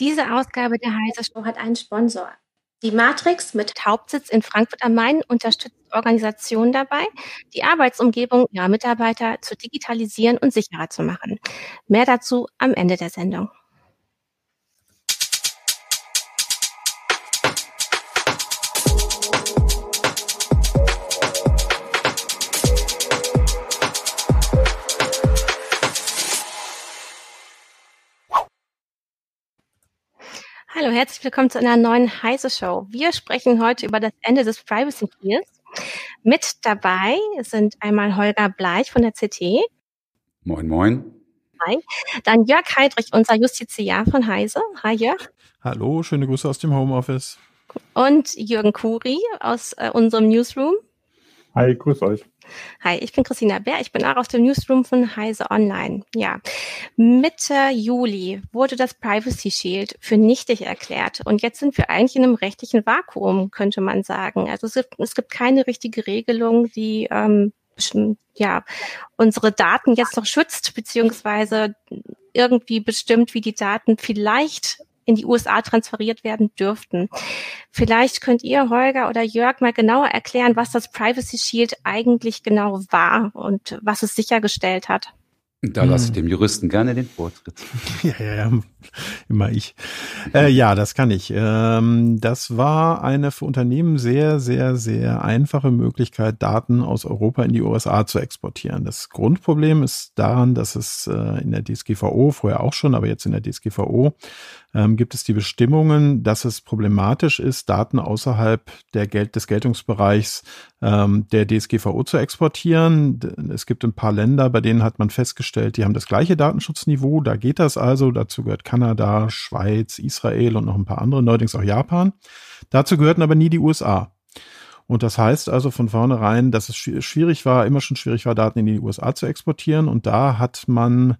Diese Ausgabe der Heise Show hat einen Sponsor. Die Matrix mit Hauptsitz in Frankfurt am Main unterstützt Organisationen dabei, die Arbeitsumgebung ihrer Mitarbeiter zu digitalisieren und sicherer zu machen. Mehr dazu am Ende der Sendung. Herzlich willkommen zu einer neuen Heise Show. Wir sprechen heute über das Ende des Privacy Deals. Mit dabei sind einmal Holger Bleich von der CT. Moin, moin. Hi. Dann Jörg Heidrich, unser Justiziar von Heise. Hi, Jörg. Hallo, schöne Grüße aus dem Homeoffice. Und Jürgen Kuri aus äh, unserem Newsroom. Hi, grüß euch. Hi, ich bin Christina Bär. Ich bin auch aus dem Newsroom von Heise Online. Ja, Mitte Juli wurde das Privacy Shield für nichtig erklärt. Und jetzt sind wir eigentlich in einem rechtlichen Vakuum, könnte man sagen. Also es gibt, es gibt keine richtige Regelung, die ähm, ja, unsere Daten jetzt noch schützt, beziehungsweise irgendwie bestimmt, wie die Daten vielleicht in die USA transferiert werden dürften. Vielleicht könnt ihr, Holger oder Jörg, mal genauer erklären, was das Privacy Shield eigentlich genau war und was es sichergestellt hat. Da lasse ich hm. dem Juristen gerne den Vortritt. Ja, ja, ja. immer ich. Äh, ja, das kann ich. Ähm, das war eine für Unternehmen sehr, sehr, sehr einfache Möglichkeit, Daten aus Europa in die USA zu exportieren. Das Grundproblem ist daran, dass es äh, in der DSGVO, vorher auch schon, aber jetzt in der DSGVO, ähm, gibt es die Bestimmungen, dass es problematisch ist, Daten außerhalb der Geld des Geltungsbereichs ähm, der DSGVO zu exportieren. Es gibt ein paar Länder, bei denen hat man festgestellt, die haben das gleiche Datenschutzniveau. Da geht das also. Dazu gehört Kanada, Schweiz, Israel und noch ein paar andere, neuerdings auch Japan. Dazu gehörten aber nie die USA. Und das heißt also von vornherein, dass es schwierig war, immer schon schwierig war, Daten in die USA zu exportieren. Und da hat man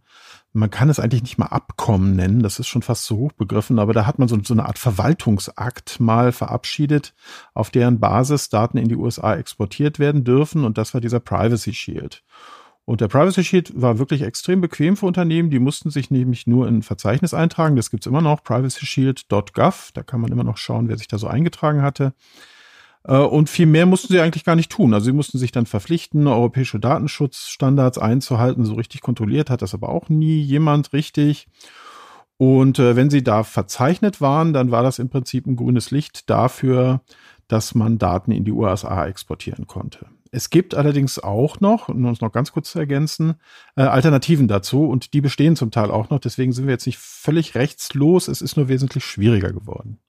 man kann es eigentlich nicht mal Abkommen nennen, das ist schon fast zu hoch begriffen, aber da hat man so, so eine Art Verwaltungsakt mal verabschiedet, auf deren Basis Daten in die USA exportiert werden dürfen und das war dieser Privacy Shield. Und der Privacy Shield war wirklich extrem bequem für Unternehmen. Die mussten sich nämlich nur in ein Verzeichnis eintragen. Das gibt's immer noch, privacyshield.gov. Da kann man immer noch schauen, wer sich da so eingetragen hatte. Äh, und viel mehr mussten sie eigentlich gar nicht tun. Also sie mussten sich dann verpflichten, europäische Datenschutzstandards einzuhalten. So richtig kontrolliert hat das aber auch nie jemand richtig. Und äh, wenn sie da verzeichnet waren, dann war das im Prinzip ein grünes Licht dafür, dass man Daten in die USA exportieren konnte. Es gibt allerdings auch noch, um uns noch ganz kurz zu ergänzen, äh, Alternativen dazu und die bestehen zum Teil auch noch. Deswegen sind wir jetzt nicht völlig rechtslos. Es ist nur wesentlich schwieriger geworden.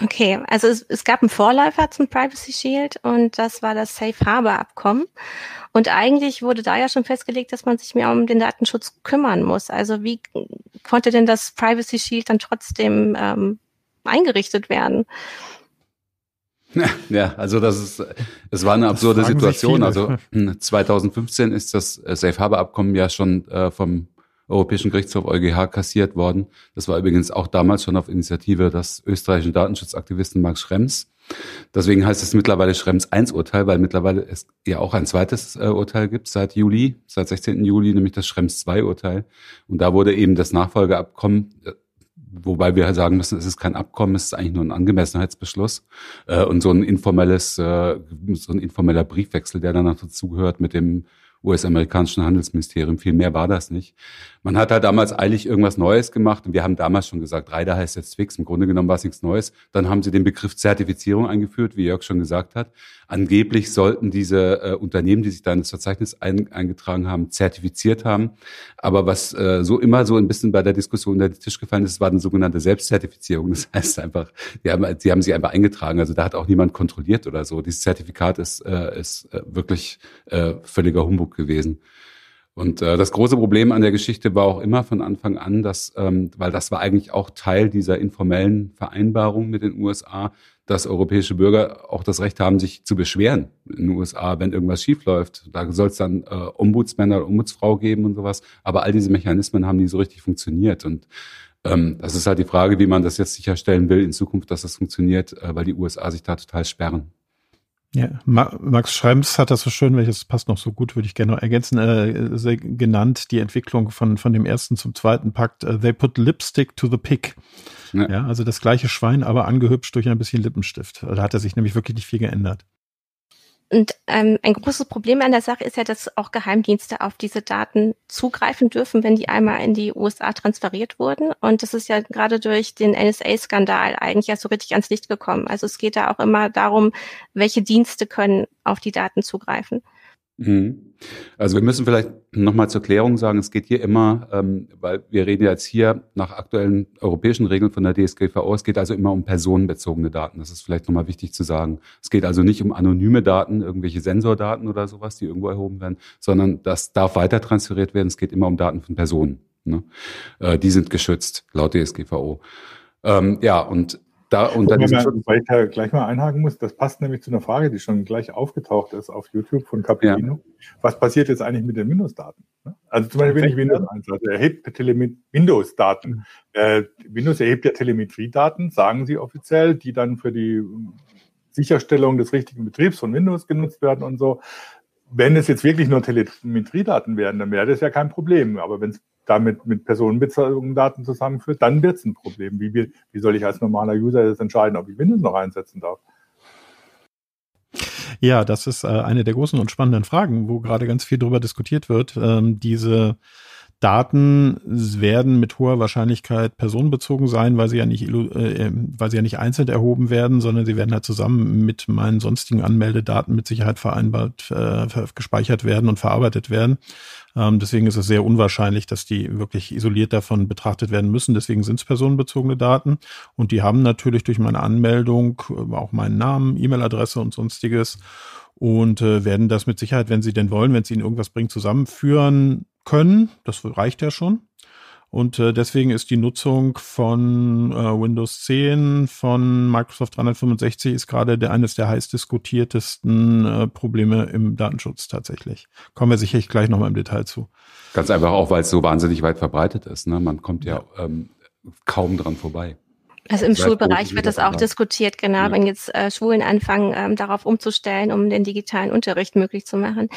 Okay, also es, es gab einen Vorläufer zum Privacy Shield und das war das Safe Harbor Abkommen. Und eigentlich wurde da ja schon festgelegt, dass man sich mehr um den Datenschutz kümmern muss. Also wie konnte denn das Privacy Shield dann trotzdem ähm, eingerichtet werden? Ja, also das ist, es war eine absurde Situation. Also 2015 ist das Safe Harbor Abkommen ja schon äh, vom Europäischen Gerichtshof EuGH kassiert worden. Das war übrigens auch damals schon auf Initiative des österreichischen Datenschutzaktivisten Max Schrems. Deswegen heißt es mittlerweile Schrems 1 Urteil, weil mittlerweile es ja auch ein zweites äh, Urteil gibt seit Juli, seit 16. Juli, nämlich das Schrems 2 Urteil. Und da wurde eben das Nachfolgeabkommen, äh, wobei wir halt sagen müssen, es ist kein Abkommen, es ist eigentlich nur ein Angemessenheitsbeschluss äh, und so ein informelles, so ein informeller Briefwechsel, der dann dazu gehört mit dem US-amerikanischen Handelsministerium. Viel mehr war das nicht. Man hat halt damals eilig irgendwas Neues gemacht und wir haben damals schon gesagt, Reiter heißt jetzt Twix. Im Grunde genommen war es nichts Neues. Dann haben sie den Begriff Zertifizierung eingeführt, wie Jörg schon gesagt hat. Angeblich sollten diese äh, Unternehmen, die sich da in das Verzeichnis ein, eingetragen haben, zertifiziert haben. Aber was äh, so immer so ein bisschen bei der Diskussion unter den Tisch gefallen ist, war eine sogenannte Selbstzertifizierung. Das heißt einfach, die haben, die haben sich einfach eingetragen. Also da hat auch niemand kontrolliert oder so. Dieses Zertifikat ist, äh, ist äh, wirklich äh, völliger Humbug gewesen. Und äh, das große Problem an der Geschichte war auch immer von Anfang an, dass, ähm, weil das war eigentlich auch Teil dieser informellen Vereinbarung mit den USA, dass europäische Bürger auch das Recht haben, sich zu beschweren in den USA, wenn irgendwas schiefläuft. Da soll es dann äh, Ombudsmänner oder Ombudsfrau geben und sowas. Aber all diese Mechanismen haben nie so richtig funktioniert. Und ähm, das ist halt die Frage, wie man das jetzt sicherstellen will in Zukunft, dass das funktioniert, äh, weil die USA sich da total sperren. Ja, Max Schrems hat das so schön, welches passt noch so gut, würde ich gerne noch ergänzen, äh, genannt, die Entwicklung von, von dem ersten zum zweiten Pakt. Uh, they put lipstick to the pig. Ja. ja. also das gleiche Schwein, aber angehübscht durch ein bisschen Lippenstift. Da hat er sich nämlich wirklich nicht viel geändert. Und ähm, ein großes Problem an der Sache ist ja, dass auch Geheimdienste auf diese Daten zugreifen dürfen, wenn die einmal in die USA transferiert wurden. Und das ist ja gerade durch den NSA-Skandal eigentlich ja so richtig ans Licht gekommen. Also es geht da auch immer darum, welche Dienste können auf die Daten zugreifen. Mhm. Also wir müssen vielleicht nochmal zur Klärung sagen, es geht hier immer, ähm, weil wir reden jetzt hier nach aktuellen europäischen Regeln von der DSGVO, es geht also immer um personenbezogene Daten. Das ist vielleicht nochmal wichtig zu sagen. Es geht also nicht um anonyme Daten, irgendwelche Sensordaten oder sowas, die irgendwo erhoben werden, sondern das darf weiter transferiert werden. Es geht immer um Daten von Personen. Ne? Äh, die sind geschützt laut DSGVO. Ähm, ja, und da, und dann mal, weil ich da gleich mal einhaken muss, das passt nämlich zu einer Frage, die schon gleich aufgetaucht ist auf YouTube von Capellino. Ja. Was passiert jetzt eigentlich mit den Windows-Daten? Ne? Also zum Beispiel, wenn ich Windows einsetze, erhebt Windows-Daten. Mhm. Äh, Windows erhebt ja Telemetriedaten, sagen sie offiziell, die dann für die Sicherstellung des richtigen Betriebs von Windows genutzt werden und so. Wenn es jetzt wirklich nur Telemetriedaten wären, dann wäre das ja kein Problem. Aber wenn es damit mit personenbezogenen Daten zusammenführt, dann wird es ein Problem. Wie, wie soll ich als normaler User jetzt entscheiden, ob ich Windows noch einsetzen darf? Ja, das ist äh, eine der großen und spannenden Fragen, wo gerade ganz viel darüber diskutiert wird. Ähm, diese Daten werden mit hoher Wahrscheinlichkeit personenbezogen sein, weil sie ja nicht, äh, weil sie ja nicht einzeln erhoben werden, sondern sie werden halt zusammen mit meinen sonstigen Anmeldedaten mit Sicherheit vereinbart, äh, gespeichert werden und verarbeitet werden. Ähm, deswegen ist es sehr unwahrscheinlich, dass die wirklich isoliert davon betrachtet werden müssen. Deswegen sind es personenbezogene Daten und die haben natürlich durch meine Anmeldung äh, auch meinen Namen, E-Mail-Adresse und sonstiges und äh, werden das mit Sicherheit, wenn sie denn wollen, wenn es ihnen irgendwas bringt, zusammenführen können. Das reicht ja schon. Und äh, deswegen ist die Nutzung von äh, Windows 10 von Microsoft 365 ist gerade der, eines der heiß diskutiertesten äh, Probleme im Datenschutz tatsächlich. Kommen wir sicherlich gleich nochmal im Detail zu. Ganz einfach auch, weil es so wahnsinnig weit verbreitet ist. Ne? Man kommt ja, ja. Ähm, kaum dran vorbei. Also im Schulbereich wird das auch diskutiert, genau, ja. wenn jetzt äh, Schulen anfangen, ähm, darauf umzustellen, um den digitalen Unterricht möglich zu machen.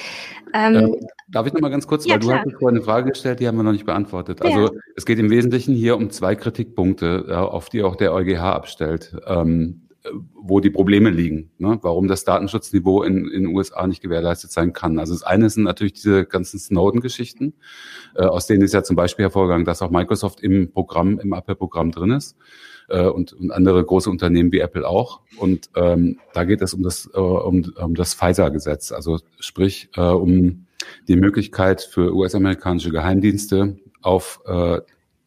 Ähm, äh, darf ich noch mal ganz kurz, ja, weil klar. du hast vorhin eine Frage gestellt, die haben wir noch nicht beantwortet. Also ja. es geht im Wesentlichen hier um zwei Kritikpunkte, auf die auch der EuGH abstellt. Ähm, wo die Probleme liegen, ne? warum das Datenschutzniveau in, in den USA nicht gewährleistet sein kann. Also das eine sind natürlich diese ganzen Snowden-Geschichten, äh, aus denen ist ja zum Beispiel hervorgegangen, dass auch Microsoft im Programm, im Apple-Programm drin ist äh, und, und andere große Unternehmen wie Apple auch. Und ähm, da geht es um das, äh, um, um das Pfizer-Gesetz, also sprich äh, um die Möglichkeit für US-amerikanische Geheimdienste auf äh,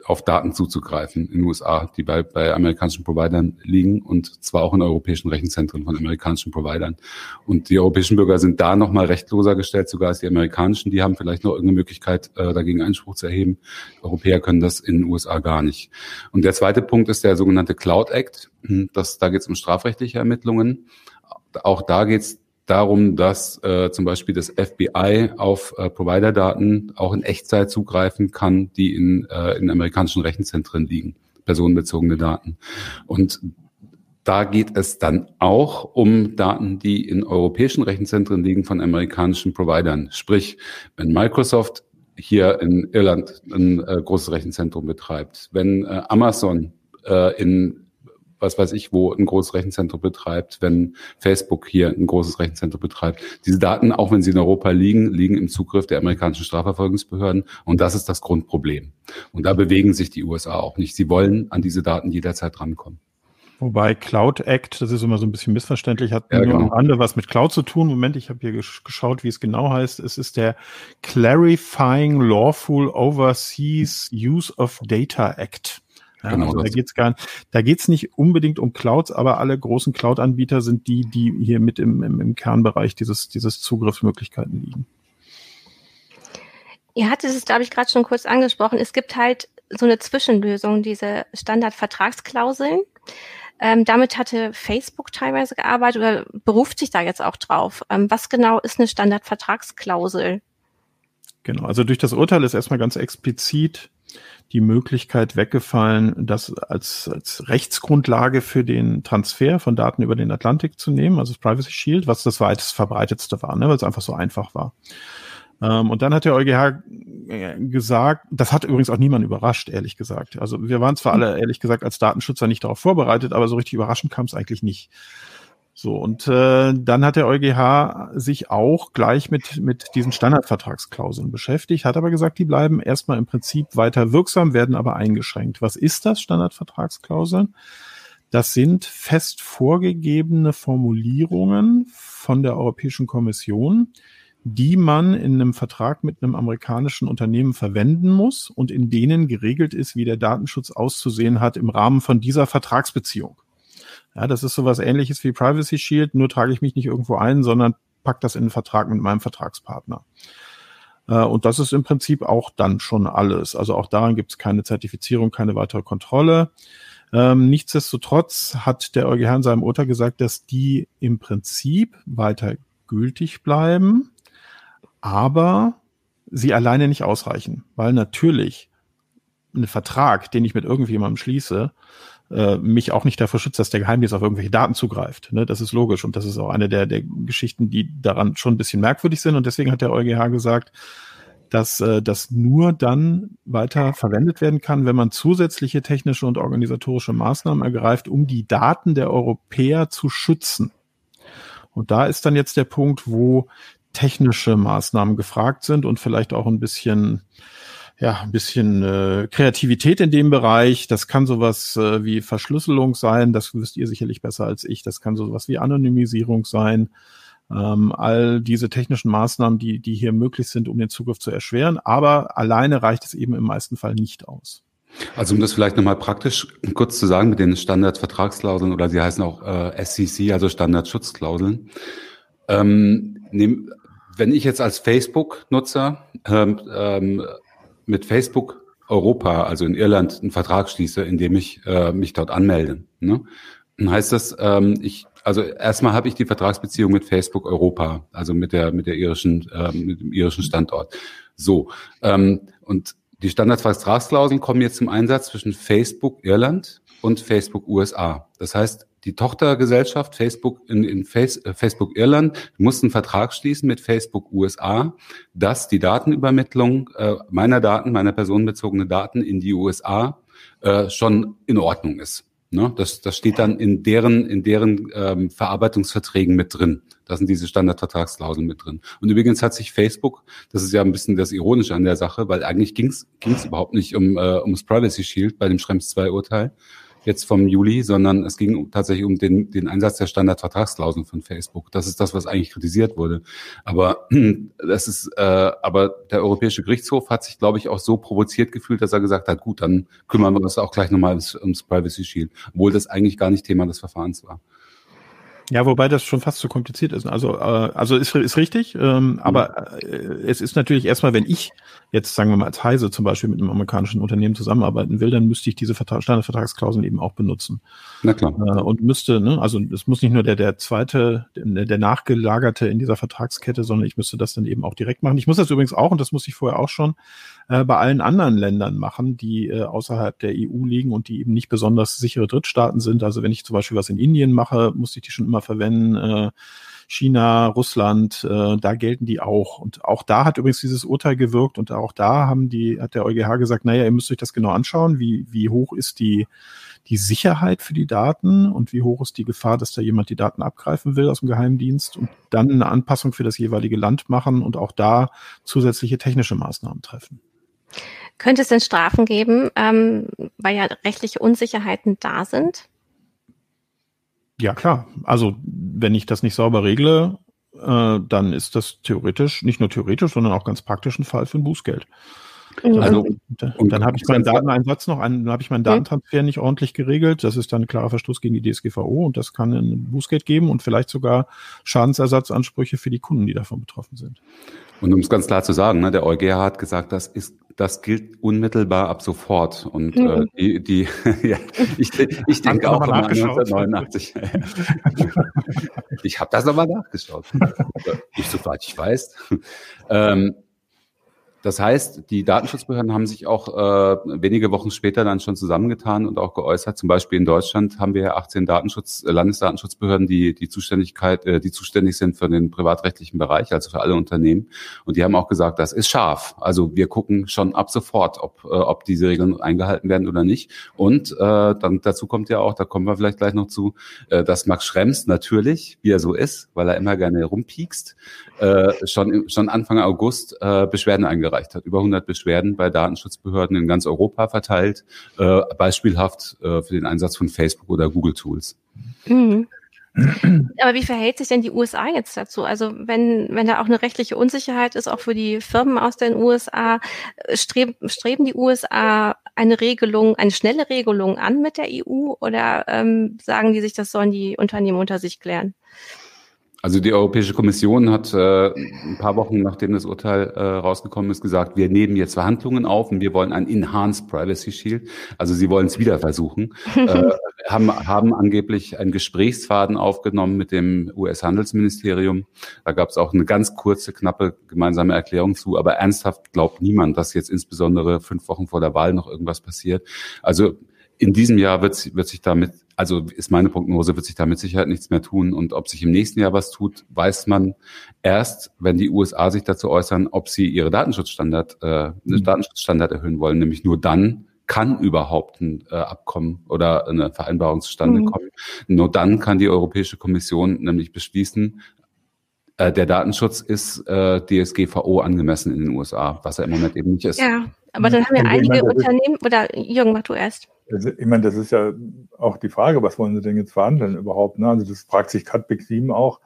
auf Daten zuzugreifen in den USA, die bei, bei amerikanischen Providern liegen und zwar auch in europäischen Rechenzentren von amerikanischen Providern. Und die europäischen Bürger sind da nochmal rechtloser gestellt, sogar als die amerikanischen. Die haben vielleicht noch irgendeine Möglichkeit, äh, dagegen Einspruch zu erheben. Europäer können das in den USA gar nicht. Und der zweite Punkt ist der sogenannte Cloud Act. Das, da geht es um strafrechtliche Ermittlungen. Auch da geht es darum, dass äh, zum Beispiel das FBI auf äh, Provider-Daten auch in Echtzeit zugreifen kann, die in, äh, in amerikanischen Rechenzentren liegen, personenbezogene Daten. Und da geht es dann auch um Daten, die in europäischen Rechenzentren liegen von amerikanischen Providern. Sprich, wenn Microsoft hier in Irland ein äh, großes Rechenzentrum betreibt, wenn äh, Amazon äh, in was weiß ich, wo ein großes Rechenzentrum betreibt, wenn Facebook hier ein großes Rechenzentrum betreibt. Diese Daten, auch wenn sie in Europa liegen, liegen im Zugriff der amerikanischen Strafverfolgungsbehörden. Und das ist das Grundproblem. Und da bewegen sich die USA auch nicht. Sie wollen an diese Daten jederzeit rankommen. Wobei Cloud Act, das ist immer so ein bisschen missverständlich, hat ja, nur genau. am Rande was mit Cloud zu tun. Moment, ich habe hier geschaut, wie es genau heißt. Es ist der Clarifying Lawful Overseas Use of Data Act. Ja, genau also da geht's gar da geht's nicht unbedingt um Clouds, aber alle großen Cloud-Anbieter sind die, die hier mit im, im, im Kernbereich dieses, dieses Zugriffsmöglichkeiten liegen. Ihr hattet es, glaube ich, gerade schon kurz angesprochen. Es gibt halt so eine Zwischenlösung, diese Standardvertragsklauseln. Ähm, damit hatte Facebook teilweise gearbeitet oder beruft sich da jetzt auch drauf. Ähm, was genau ist eine Standardvertragsklausel? Genau, also durch das Urteil ist erstmal ganz explizit die Möglichkeit weggefallen, das als, als Rechtsgrundlage für den Transfer von Daten über den Atlantik zu nehmen, also das Privacy Shield, was das weitest verbreitetste war, ne, weil es einfach so einfach war. Ähm, und dann hat der EuGH äh, gesagt, das hat übrigens auch niemand überrascht, ehrlich gesagt. Also wir waren zwar alle, ehrlich gesagt, als Datenschützer nicht darauf vorbereitet, aber so richtig überraschend kam es eigentlich nicht. So, und äh, dann hat der EuGH sich auch gleich mit, mit diesen Standardvertragsklauseln beschäftigt, hat aber gesagt, die bleiben erstmal im Prinzip weiter wirksam, werden aber eingeschränkt. Was ist das, Standardvertragsklauseln? Das sind fest vorgegebene Formulierungen von der Europäischen Kommission, die man in einem Vertrag mit einem amerikanischen Unternehmen verwenden muss und in denen geregelt ist, wie der Datenschutz auszusehen hat im Rahmen von dieser Vertragsbeziehung. Ja, das ist sowas ähnliches wie Privacy Shield, nur trage ich mich nicht irgendwo ein, sondern pack das in einen Vertrag mit meinem Vertragspartner. Äh, und das ist im Prinzip auch dann schon alles. Also auch daran gibt es keine Zertifizierung, keine weitere Kontrolle. Ähm, nichtsdestotrotz hat der EuGH in seinem Urteil gesagt, dass die im Prinzip weiter gültig bleiben, aber sie alleine nicht ausreichen, weil natürlich ein Vertrag, den ich mit irgendjemandem schließe, äh, mich auch nicht davor schützt, dass der Geheimdienst auf irgendwelche Daten zugreift. Ne? Das ist logisch und das ist auch eine der, der Geschichten, die daran schon ein bisschen merkwürdig sind und deswegen hat der EuGH gesagt, dass äh, das nur dann weiter verwendet werden kann, wenn man zusätzliche technische und organisatorische Maßnahmen ergreift, um die Daten der Europäer zu schützen. Und da ist dann jetzt der Punkt, wo technische Maßnahmen gefragt sind und vielleicht auch ein bisschen ja, ein bisschen äh, Kreativität in dem Bereich. Das kann sowas äh, wie Verschlüsselung sein, das wisst ihr sicherlich besser als ich. Das kann sowas wie Anonymisierung sein. Ähm, all diese technischen Maßnahmen, die, die hier möglich sind, um den Zugriff zu erschweren. Aber alleine reicht es eben im meisten Fall nicht aus. Also um das vielleicht nochmal praktisch kurz zu sagen mit den Standardvertragsklauseln oder sie heißen auch äh, SCC, also Standardschutzklauseln. Ähm, nehm, wenn ich jetzt als Facebook-Nutzer ähm, ähm, mit Facebook Europa, also in Irland, einen Vertrag schließe, in dem ich äh, mich dort anmelde. Ne? Dann heißt das, ähm, ich, also erstmal habe ich die Vertragsbeziehung mit Facebook Europa, also mit der mit der irischen, äh, mit dem irischen Standort. So ähm, und die Standardvertragsklauseln kommen jetzt zum Einsatz zwischen Facebook Irland und Facebook USA. Das heißt, die Tochtergesellschaft Facebook in, in Face, äh, Facebook Irland muss einen Vertrag schließen mit Facebook USA, dass die Datenübermittlung äh, meiner Daten, meiner personenbezogenen Daten in die USA äh, schon in Ordnung ist. Ne? Das, das steht dann in deren, in deren ähm, Verarbeitungsverträgen mit drin. Da sind diese Standardvertragsklauseln mit drin. Und übrigens hat sich Facebook, das ist ja ein bisschen das Ironische an der Sache, weil eigentlich ging es überhaupt nicht um, äh, ums Privacy Shield bei dem Schrems 2 Urteil, jetzt vom Juli, sondern es ging tatsächlich um den, den Einsatz der Standardvertragsklauseln von Facebook. Das ist das, was eigentlich kritisiert wurde. Aber das ist, äh, aber der Europäische Gerichtshof hat sich, glaube ich, auch so provoziert gefühlt, dass er gesagt hat, gut, dann kümmern wir uns auch gleich nochmal ums, ums Privacy Shield, obwohl das eigentlich gar nicht Thema des Verfahrens war. Ja, wobei das schon fast zu kompliziert ist. Also, äh, also ist, ist richtig, ähm, mhm. aber äh, es ist natürlich erstmal, wenn ich jetzt, sagen wir mal, als Heise zum Beispiel mit einem amerikanischen Unternehmen zusammenarbeiten will, dann müsste ich diese Vertrag, Standardvertragsklauseln eben auch benutzen. Na klar. Äh, und müsste, ne, also es muss nicht nur der, der zweite, der, der nachgelagerte in dieser Vertragskette, sondern ich müsste das dann eben auch direkt machen. Ich muss das übrigens auch, und das muss ich vorher auch schon, äh, bei allen anderen Ländern machen, die äh, außerhalb der EU liegen und die eben nicht besonders sichere Drittstaaten sind. Also wenn ich zum Beispiel was in Indien mache, muss ich die schon immer verwenden. Äh, China, Russland, äh, da gelten die auch. Und auch da hat übrigens dieses Urteil gewirkt und auch da haben die, hat der EuGH gesagt, naja, ihr müsst euch das genau anschauen, wie, wie hoch ist die, die Sicherheit für die Daten und wie hoch ist die Gefahr, dass da jemand die Daten abgreifen will aus dem Geheimdienst und dann eine Anpassung für das jeweilige Land machen und auch da zusätzliche technische Maßnahmen treffen. Könnte es denn Strafen geben, ähm, weil ja rechtliche Unsicherheiten da sind? Ja, klar. Also, wenn ich das nicht sauber regle, äh, dann ist das theoretisch, nicht nur theoretisch, sondern auch ganz praktisch ein Fall für ein Bußgeld. Mhm. Also, und dann habe ich meinen Dateneinsatz noch, dann habe ich meinen Datentransfer nicht ordentlich geregelt. Das ist dann ein klarer Verstoß gegen die DSGVO und das kann ein Bußgeld geben und vielleicht sogar Schadensersatzansprüche für die Kunden, die davon betroffen sind. Und um es ganz klar zu sagen, ne, der EuGH hat gesagt, das ist das gilt unmittelbar ab sofort. Und äh, mhm. äh, die, die ja, ich, ich denke auch immer an 1989. ich habe das nochmal nachgeschaut. Nicht so weit ich weiß. Ähm, Das heißt, die Datenschutzbehörden haben sich auch äh, wenige Wochen später dann schon zusammengetan und auch geäußert. Zum Beispiel in Deutschland haben wir ja 18 Datenschutz, äh, Landesdatenschutzbehörden, die die Zuständigkeit, äh, die zuständig sind für den privatrechtlichen Bereich, also für alle Unternehmen. Und die haben auch gesagt, das ist scharf. Also wir gucken schon ab sofort, ob, äh, ob diese Regeln eingehalten werden oder nicht. Und äh, dann dazu kommt ja auch, da kommen wir vielleicht gleich noch zu, äh, dass Max Schrems natürlich, wie er so ist, weil er immer gerne rumpiekst, äh, schon, schon Anfang August äh, Beschwerden eingereicht hat. Über 100 Beschwerden bei Datenschutzbehörden in ganz Europa verteilt, äh, beispielhaft äh, für den Einsatz von Facebook oder Google Tools. Mhm. Aber wie verhält sich denn die USA jetzt dazu? Also wenn, wenn da auch eine rechtliche Unsicherheit ist, auch für die Firmen aus den USA, streben, streben die USA eine Regelung, eine schnelle Regelung an mit der EU oder ähm, sagen die sich, das sollen die Unternehmen unter sich klären? Also die Europäische Kommission hat äh, ein paar Wochen nachdem das Urteil äh, rausgekommen ist, gesagt, wir nehmen jetzt Verhandlungen auf und wir wollen ein Enhanced Privacy Shield. Also sie wollen es wieder versuchen. äh, haben, haben angeblich einen Gesprächsfaden aufgenommen mit dem US-Handelsministerium. Da gab es auch eine ganz kurze, knappe gemeinsame Erklärung zu. Aber ernsthaft glaubt niemand, dass jetzt insbesondere fünf Wochen vor der Wahl noch irgendwas passiert. Also in diesem Jahr wird, wird sich damit, also ist meine Prognose, wird sich da mit Sicherheit nichts mehr tun. Und ob sich im nächsten Jahr was tut, weiß man erst, wenn die USA sich dazu äußern, ob sie ihre Datenschutzstandard, äh, mhm. Datenschutzstandard erhöhen wollen. Nämlich nur dann kann überhaupt ein äh, Abkommen oder eine Vereinbarung zustande mhm. kommen. Nur dann kann die Europäische Kommission nämlich beschließen, äh, der Datenschutz ist äh, DSGVO angemessen in den USA, was er im Moment eben nicht ist. Ja, aber dann haben ja einige Unternehmen, oder Jürgen, mach du erst. Ich meine, das ist ja auch die Frage, was wollen Sie denn jetzt verhandeln überhaupt? Ne? Also das fragt sich Katbik 7 auch,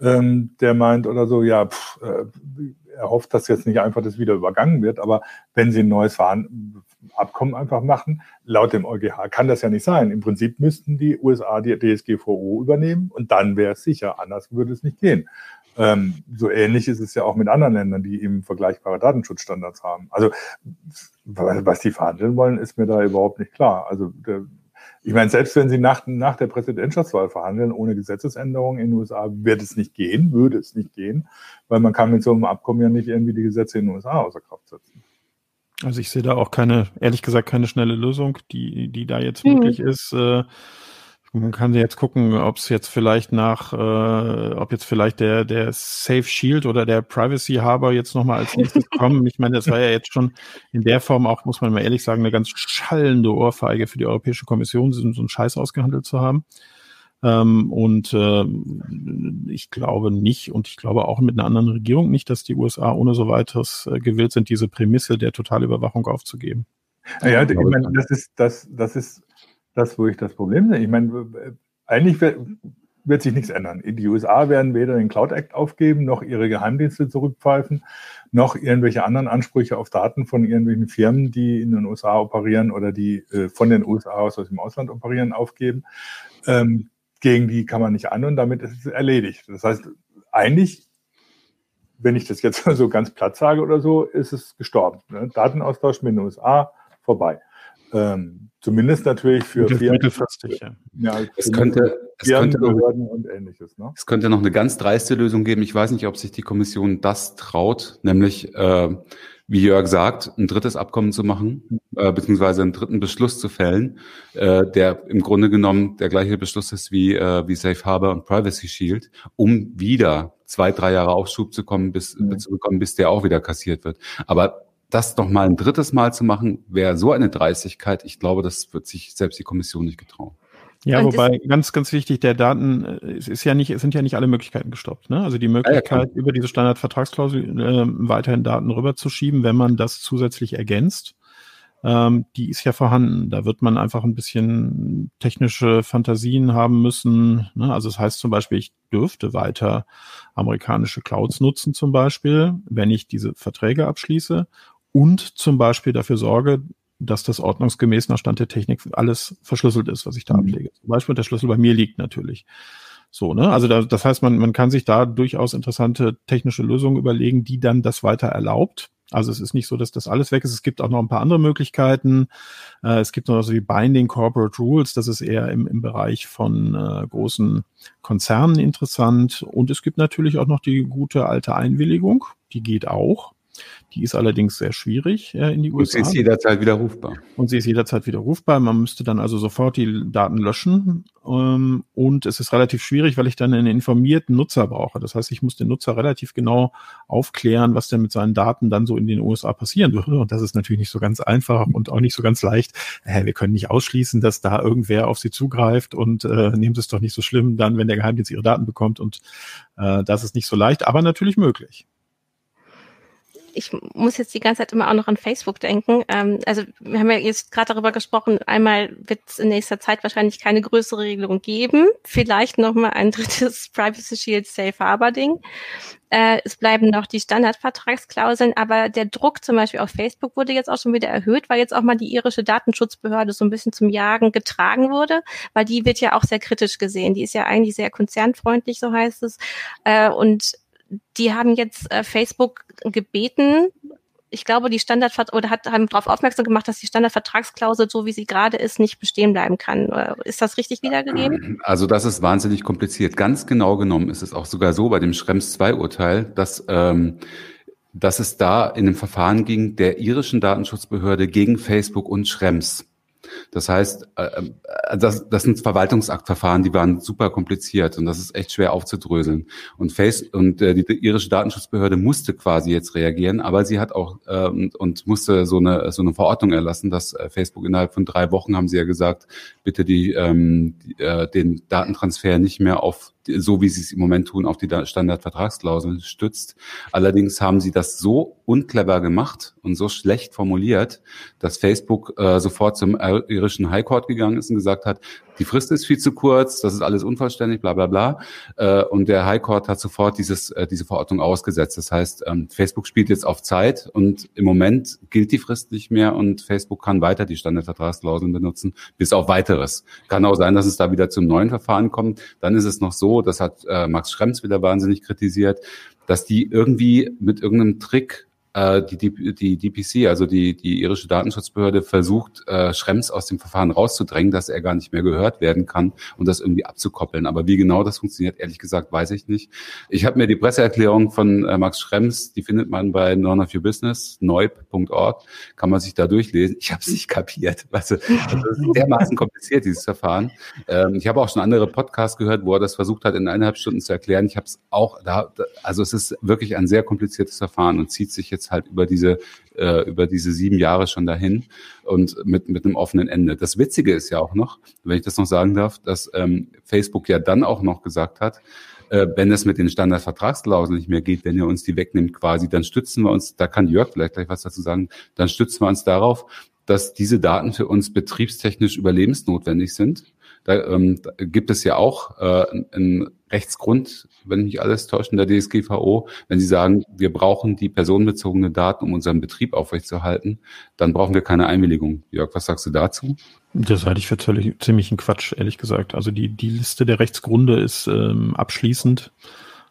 ähm, der meint oder so, ja, pff, äh, er hofft, dass jetzt nicht einfach das wieder übergangen wird, aber wenn Sie ein neues Verhand Abkommen einfach machen, laut dem EuGH kann das ja nicht sein. Im Prinzip müssten die USA die DSGVO übernehmen und dann wäre es sicher, anders würde es nicht gehen. Ähm, so ähnlich ist es ja auch mit anderen Ländern, die eben vergleichbare Datenschutzstandards haben. Also was die verhandeln wollen, ist mir da überhaupt nicht klar. Also der, ich meine, selbst wenn sie nach, nach der Präsidentschaftswahl verhandeln, ohne Gesetzesänderungen in den USA, wird es nicht gehen, würde es nicht gehen, weil man kann mit so einem Abkommen ja nicht irgendwie die Gesetze in den USA außer Kraft setzen. Also ich sehe da auch keine, ehrlich gesagt, keine schnelle Lösung, die, die da jetzt mhm. möglich ist. Äh, man kann jetzt gucken, ob es jetzt vielleicht nach, äh, ob jetzt vielleicht der der Safe Shield oder der Privacy Harbor jetzt nochmal als nächstes kommen. Ich meine, das war ja jetzt schon in der Form auch, muss man mal ehrlich sagen, eine ganz schallende Ohrfeige für die Europäische Kommission, so einen Scheiß ausgehandelt zu haben. Ähm, und äh, ich glaube nicht und ich glaube auch mit einer anderen Regierung nicht, dass die USA ohne so weiteres äh, gewillt sind, diese Prämisse der Totalüberwachung aufzugeben. Ja, ich meine, das ist, das, das ist das, wo ich das Problem sehe. Ich meine, eigentlich wird, sich nichts ändern. Die USA werden weder den Cloud Act aufgeben, noch ihre Geheimdienste zurückpfeifen, noch irgendwelche anderen Ansprüche auf Daten von irgendwelchen Firmen, die in den USA operieren oder die äh, von den USA aus aus dem Ausland operieren, aufgeben. Ähm, gegen die kann man nicht an und damit ist es erledigt. Das heißt, eigentlich, wenn ich das jetzt so ganz platt sage oder so, ist es gestorben. Ne? Datenaustausch mit den USA vorbei. Ähm, zumindest natürlich für Mittel, mittelfristig. Ja, ja es könnte, es könnte ähnliches. Ne? Es könnte noch eine ganz dreiste Lösung geben. Ich weiß nicht, ob sich die Kommission das traut, nämlich äh, wie Jörg sagt, ein drittes Abkommen zu machen, äh, beziehungsweise einen dritten Beschluss zu fällen, äh, der im Grunde genommen der gleiche Beschluss ist wie, äh, wie Safe Harbor und Privacy Shield, um wieder zwei, drei Jahre Aufschub zu kommen, bis, mhm. zu bekommen, bis der auch wieder kassiert wird. Aber das noch mal ein drittes Mal zu machen, wäre so eine Dreistigkeit. Ich glaube, das wird sich selbst die Kommission nicht getrauen. Ja, und wobei ganz, ganz wichtig, der Daten, äh, es ist ja nicht, es sind ja nicht alle Möglichkeiten gestoppt. Ne? Also die Möglichkeit, ja, über diese Standardvertragsklausel äh, weiterhin Daten rüberzuschieben, wenn man das zusätzlich ergänzt, ähm, die ist ja vorhanden. Da wird man einfach ein bisschen technische Fantasien haben müssen. Ne? Also es das heißt zum Beispiel, ich dürfte weiter amerikanische Clouds nutzen, zum Beispiel, wenn ich diese Verträge abschließe und zum Beispiel dafür sorge, dass das ordnungsgemäß nach Stand der Technik alles verschlüsselt ist, was ich da mhm. ablege. Zum Beispiel der Schlüssel bei mir liegt natürlich. So, ne? Also da, das heißt, man, man kann sich da durchaus interessante technische Lösungen überlegen, die dann das weiter erlaubt. Also es ist nicht so, dass das alles weg ist. Es gibt auch noch ein paar andere Möglichkeiten. Äh, es gibt noch so wie Binding Corporate Rules. Das ist eher im, im Bereich von äh, großen Konzernen interessant. Und es gibt natürlich auch noch die gute alte Einwilligung. Die geht auch. Die ist allerdings sehr schwierig äh, in die USA. Und sie ist jederzeit widerrufbar. Und sie ist jederzeit widerrufbar. Man müsste dann also sofort die Daten löschen. Ähm, und es ist relativ schwierig, weil ich dann einen informierten Nutzer brauche. Das heißt, ich muss den Nutzer relativ genau aufklären, was denn mit seinen Daten dann so in den USA passieren würde. Und das ist natürlich nicht so ganz einfach und auch nicht so ganz leicht. Äh, wir können nicht ausschließen, dass da irgendwer auf sie zugreift und äh, nehmen Sie es doch nicht so schlimm dann, wenn der Geheimdienst ihre Daten bekommt. Und äh, das ist nicht so leicht, aber natürlich möglich ich muss jetzt die ganze Zeit immer auch noch an Facebook denken. Ähm, also wir haben ja jetzt gerade darüber gesprochen, einmal wird es in nächster Zeit wahrscheinlich keine größere Regelung geben. Vielleicht nochmal ein drittes Privacy Shield Safe Harbor Ding. Äh, es bleiben noch die Standardvertragsklauseln, aber der Druck zum Beispiel auf Facebook wurde jetzt auch schon wieder erhöht, weil jetzt auch mal die irische Datenschutzbehörde so ein bisschen zum Jagen getragen wurde, weil die wird ja auch sehr kritisch gesehen. Die ist ja eigentlich sehr konzernfreundlich, so heißt es. Äh, und die haben jetzt äh, Facebook gebeten, ich glaube, die Standardvert oder hat, haben darauf aufmerksam gemacht, dass die Standardvertragsklausel, so wie sie gerade ist, nicht bestehen bleiben kann. Äh, ist das richtig wiedergegeben? Also das ist wahnsinnig kompliziert. Ganz genau genommen ist es auch sogar so bei dem Schrems 2 Urteil, dass ähm, dass es da in dem Verfahren ging der irischen Datenschutzbehörde gegen Facebook und Schrems. Das heißt, äh, äh, das, das sind Verwaltungsaktverfahren, die waren super kompliziert und das ist echt schwer aufzudröseln. Und Face und äh, die, irische Datenschutzbehörde musste quasi jetzt reagieren, aber sie hat auch äh, und musste so eine so eine Verordnung erlassen, dass Facebook innerhalb von drei Wochen haben sie ja gesagt, bitte die, ähm, die den Datentransfer nicht mehr auf so wie sie es im Moment tun, auf die Standardvertragsklauseln stützt. Allerdings haben sie das so unclever gemacht und so schlecht formuliert, dass Facebook äh, sofort zum irischen High Court gegangen ist und gesagt hat, die Frist ist viel zu kurz, das ist alles unvollständig, bla bla bla. Äh, und der High Court hat sofort dieses, äh, diese Verordnung ausgesetzt. Das heißt, ähm, Facebook spielt jetzt auf Zeit und im Moment gilt die Frist nicht mehr und Facebook kann weiter die Standardvertragsklauseln benutzen, bis auf weiteres. Kann auch sein, dass es da wieder zum neuen Verfahren kommt. Dann ist es noch so, das hat äh, Max Schrems wieder wahnsinnig kritisiert, dass die irgendwie mit irgendeinem Trick die, die, die DPC, also die, die irische Datenschutzbehörde, versucht, äh, Schrems aus dem Verfahren rauszudrängen, dass er gar nicht mehr gehört werden kann und das irgendwie abzukoppeln. Aber wie genau das funktioniert, ehrlich gesagt, weiß ich nicht. Ich habe mir die Presseerklärung von äh, Max Schrems, die findet man bei None of Your Business, neub.org, kann man sich da durchlesen. Ich habe es nicht kapiert. Weißt du, also das ist dermaßen kompliziert, dieses Verfahren. Ähm, ich habe auch schon andere Podcasts gehört, wo er das versucht hat, in eineinhalb Stunden zu erklären. Ich habe es auch da, also es ist wirklich ein sehr kompliziertes Verfahren und zieht sich jetzt jetzt halt über diese, äh, über diese sieben Jahre schon dahin und mit, mit einem offenen Ende. Das Witzige ist ja auch noch, wenn ich das noch sagen darf, dass ähm, Facebook ja dann auch noch gesagt hat, äh, wenn es mit den Standardvertragsklauseln nicht mehr geht, wenn ihr uns die wegnimmt quasi, dann stützen wir uns, da kann Jörg vielleicht gleich was dazu sagen, dann stützen wir uns darauf, dass diese Daten für uns betriebstechnisch überlebensnotwendig sind. Da, ähm, da gibt es ja auch äh, einen Rechtsgrund, wenn mich alles täuscht, in der DSGVO. Wenn Sie sagen, wir brauchen die personenbezogene Daten, um unseren Betrieb aufrechtzuerhalten, dann brauchen wir keine Einwilligung. Jörg, was sagst du dazu? Das halte ich für ziemlich, ziemlichen Quatsch, ehrlich gesagt. Also die, die Liste der Rechtsgründe ist ähm, abschließend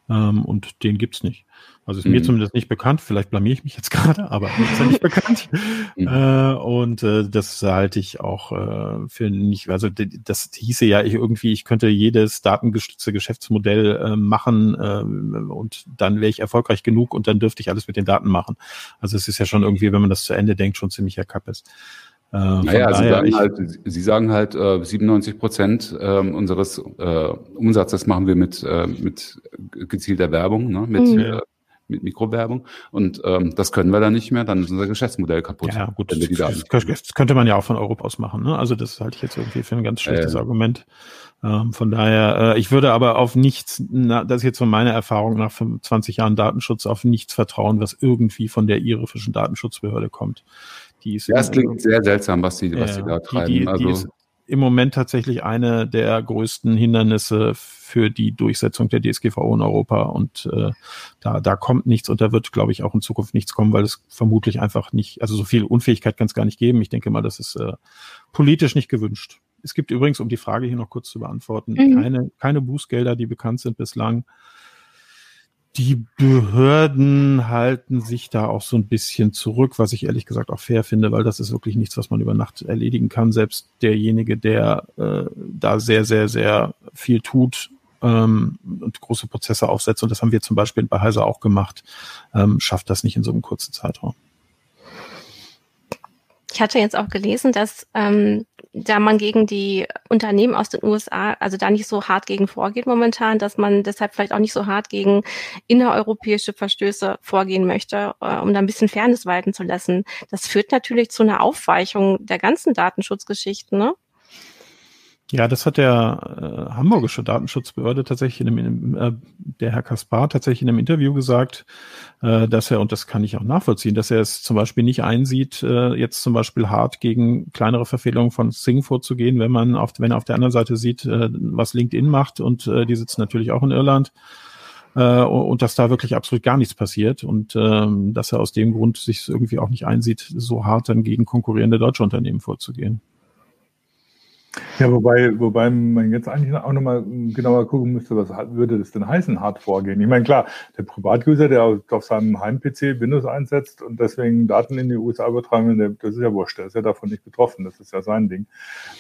ähm, und den gibt's nicht. Also ist mhm. mir zumindest nicht bekannt, vielleicht blamier ich mich jetzt gerade, aber ist ja nicht bekannt. Mhm. Äh, und äh, das halte ich auch äh, für nicht, also das hieße ja ich irgendwie, ich könnte jedes datengestützte Geschäftsmodell äh, machen äh, und dann wäre ich erfolgreich genug und dann dürfte ich alles mit den Daten machen. Also es ist ja schon irgendwie, wenn man das zu Ende denkt, schon ziemlicher Kappes. Äh, naja, Sie sagen, halt, Sie sagen halt, äh, 97 Prozent äh, unseres äh, Umsatzes machen wir mit, äh, mit gezielter Werbung, ne? mit mhm. äh, mit Mikrowerbung. Und ähm, das können wir dann nicht mehr, dann ist unser Geschäftsmodell kaputt. Ja, gut, das, das, könnte man ja auch von Europa aus machen. Ne? Also das halte ich jetzt irgendwie für ein ganz schlechtes äh, Argument. Ähm, von daher, äh, ich würde aber auf nichts, na, das ist jetzt von meiner Erfahrung nach 25 Jahren Datenschutz, auf nichts vertrauen, was irgendwie von der irischen Datenschutzbehörde kommt. Die ist ja, es klingt sehr seltsam, was die, was die da treiben. Die, die, also, die ist im Moment tatsächlich eine der größten Hindernisse für die Durchsetzung der DSGVO in Europa. Und äh, da, da kommt nichts und da wird, glaube ich, auch in Zukunft nichts kommen, weil es vermutlich einfach nicht, also so viel Unfähigkeit kann es gar nicht geben. Ich denke mal, das ist äh, politisch nicht gewünscht. Es gibt übrigens, um die Frage hier noch kurz zu beantworten, mhm. keine, keine Bußgelder, die bekannt sind bislang die Behörden halten sich da auch so ein bisschen zurück, was ich ehrlich gesagt auch fair finde, weil das ist wirklich nichts, was man über Nacht erledigen kann. Selbst derjenige, der äh, da sehr, sehr, sehr viel tut, ähm, und große Prozesse aufsetzt, und das haben wir zum Beispiel bei Heiser auch gemacht, ähm, schafft das nicht in so einem kurzen Zeitraum. Ich hatte jetzt auch gelesen, dass ähm, da man gegen die Unternehmen aus den USA, also da nicht so hart gegen vorgeht momentan, dass man deshalb vielleicht auch nicht so hart gegen innereuropäische Verstöße vorgehen möchte, äh, um da ein bisschen Fairness walten zu lassen. Das führt natürlich zu einer Aufweichung der ganzen Datenschutzgeschichten, ne? Ja, das hat der äh, hamburgische Datenschutzbehörde tatsächlich in einem, äh, der Herr Kaspar tatsächlich in einem Interview gesagt, äh, dass er, und das kann ich auch nachvollziehen, dass er es zum Beispiel nicht einsieht, äh, jetzt zum Beispiel hart gegen kleinere Verfehlungen von Sing vorzugehen, wenn man auf, wenn er auf der anderen Seite sieht, äh, was LinkedIn macht und äh, die sitzen natürlich auch in Irland äh, und dass da wirklich absolut gar nichts passiert und ähm, dass er aus dem Grund sich irgendwie auch nicht einsieht, so hart dann gegen konkurrierende deutsche Unternehmen vorzugehen. Ja, wobei, wobei man jetzt eigentlich auch nochmal genauer gucken müsste, was würde das denn heißen, hart vorgehen? Ich meine, klar, der Privatuser, der auf seinem Heim-PC Windows einsetzt und deswegen Daten in die USA übertragen will, das ist ja wurscht, der ist ja davon nicht betroffen, das ist ja sein Ding.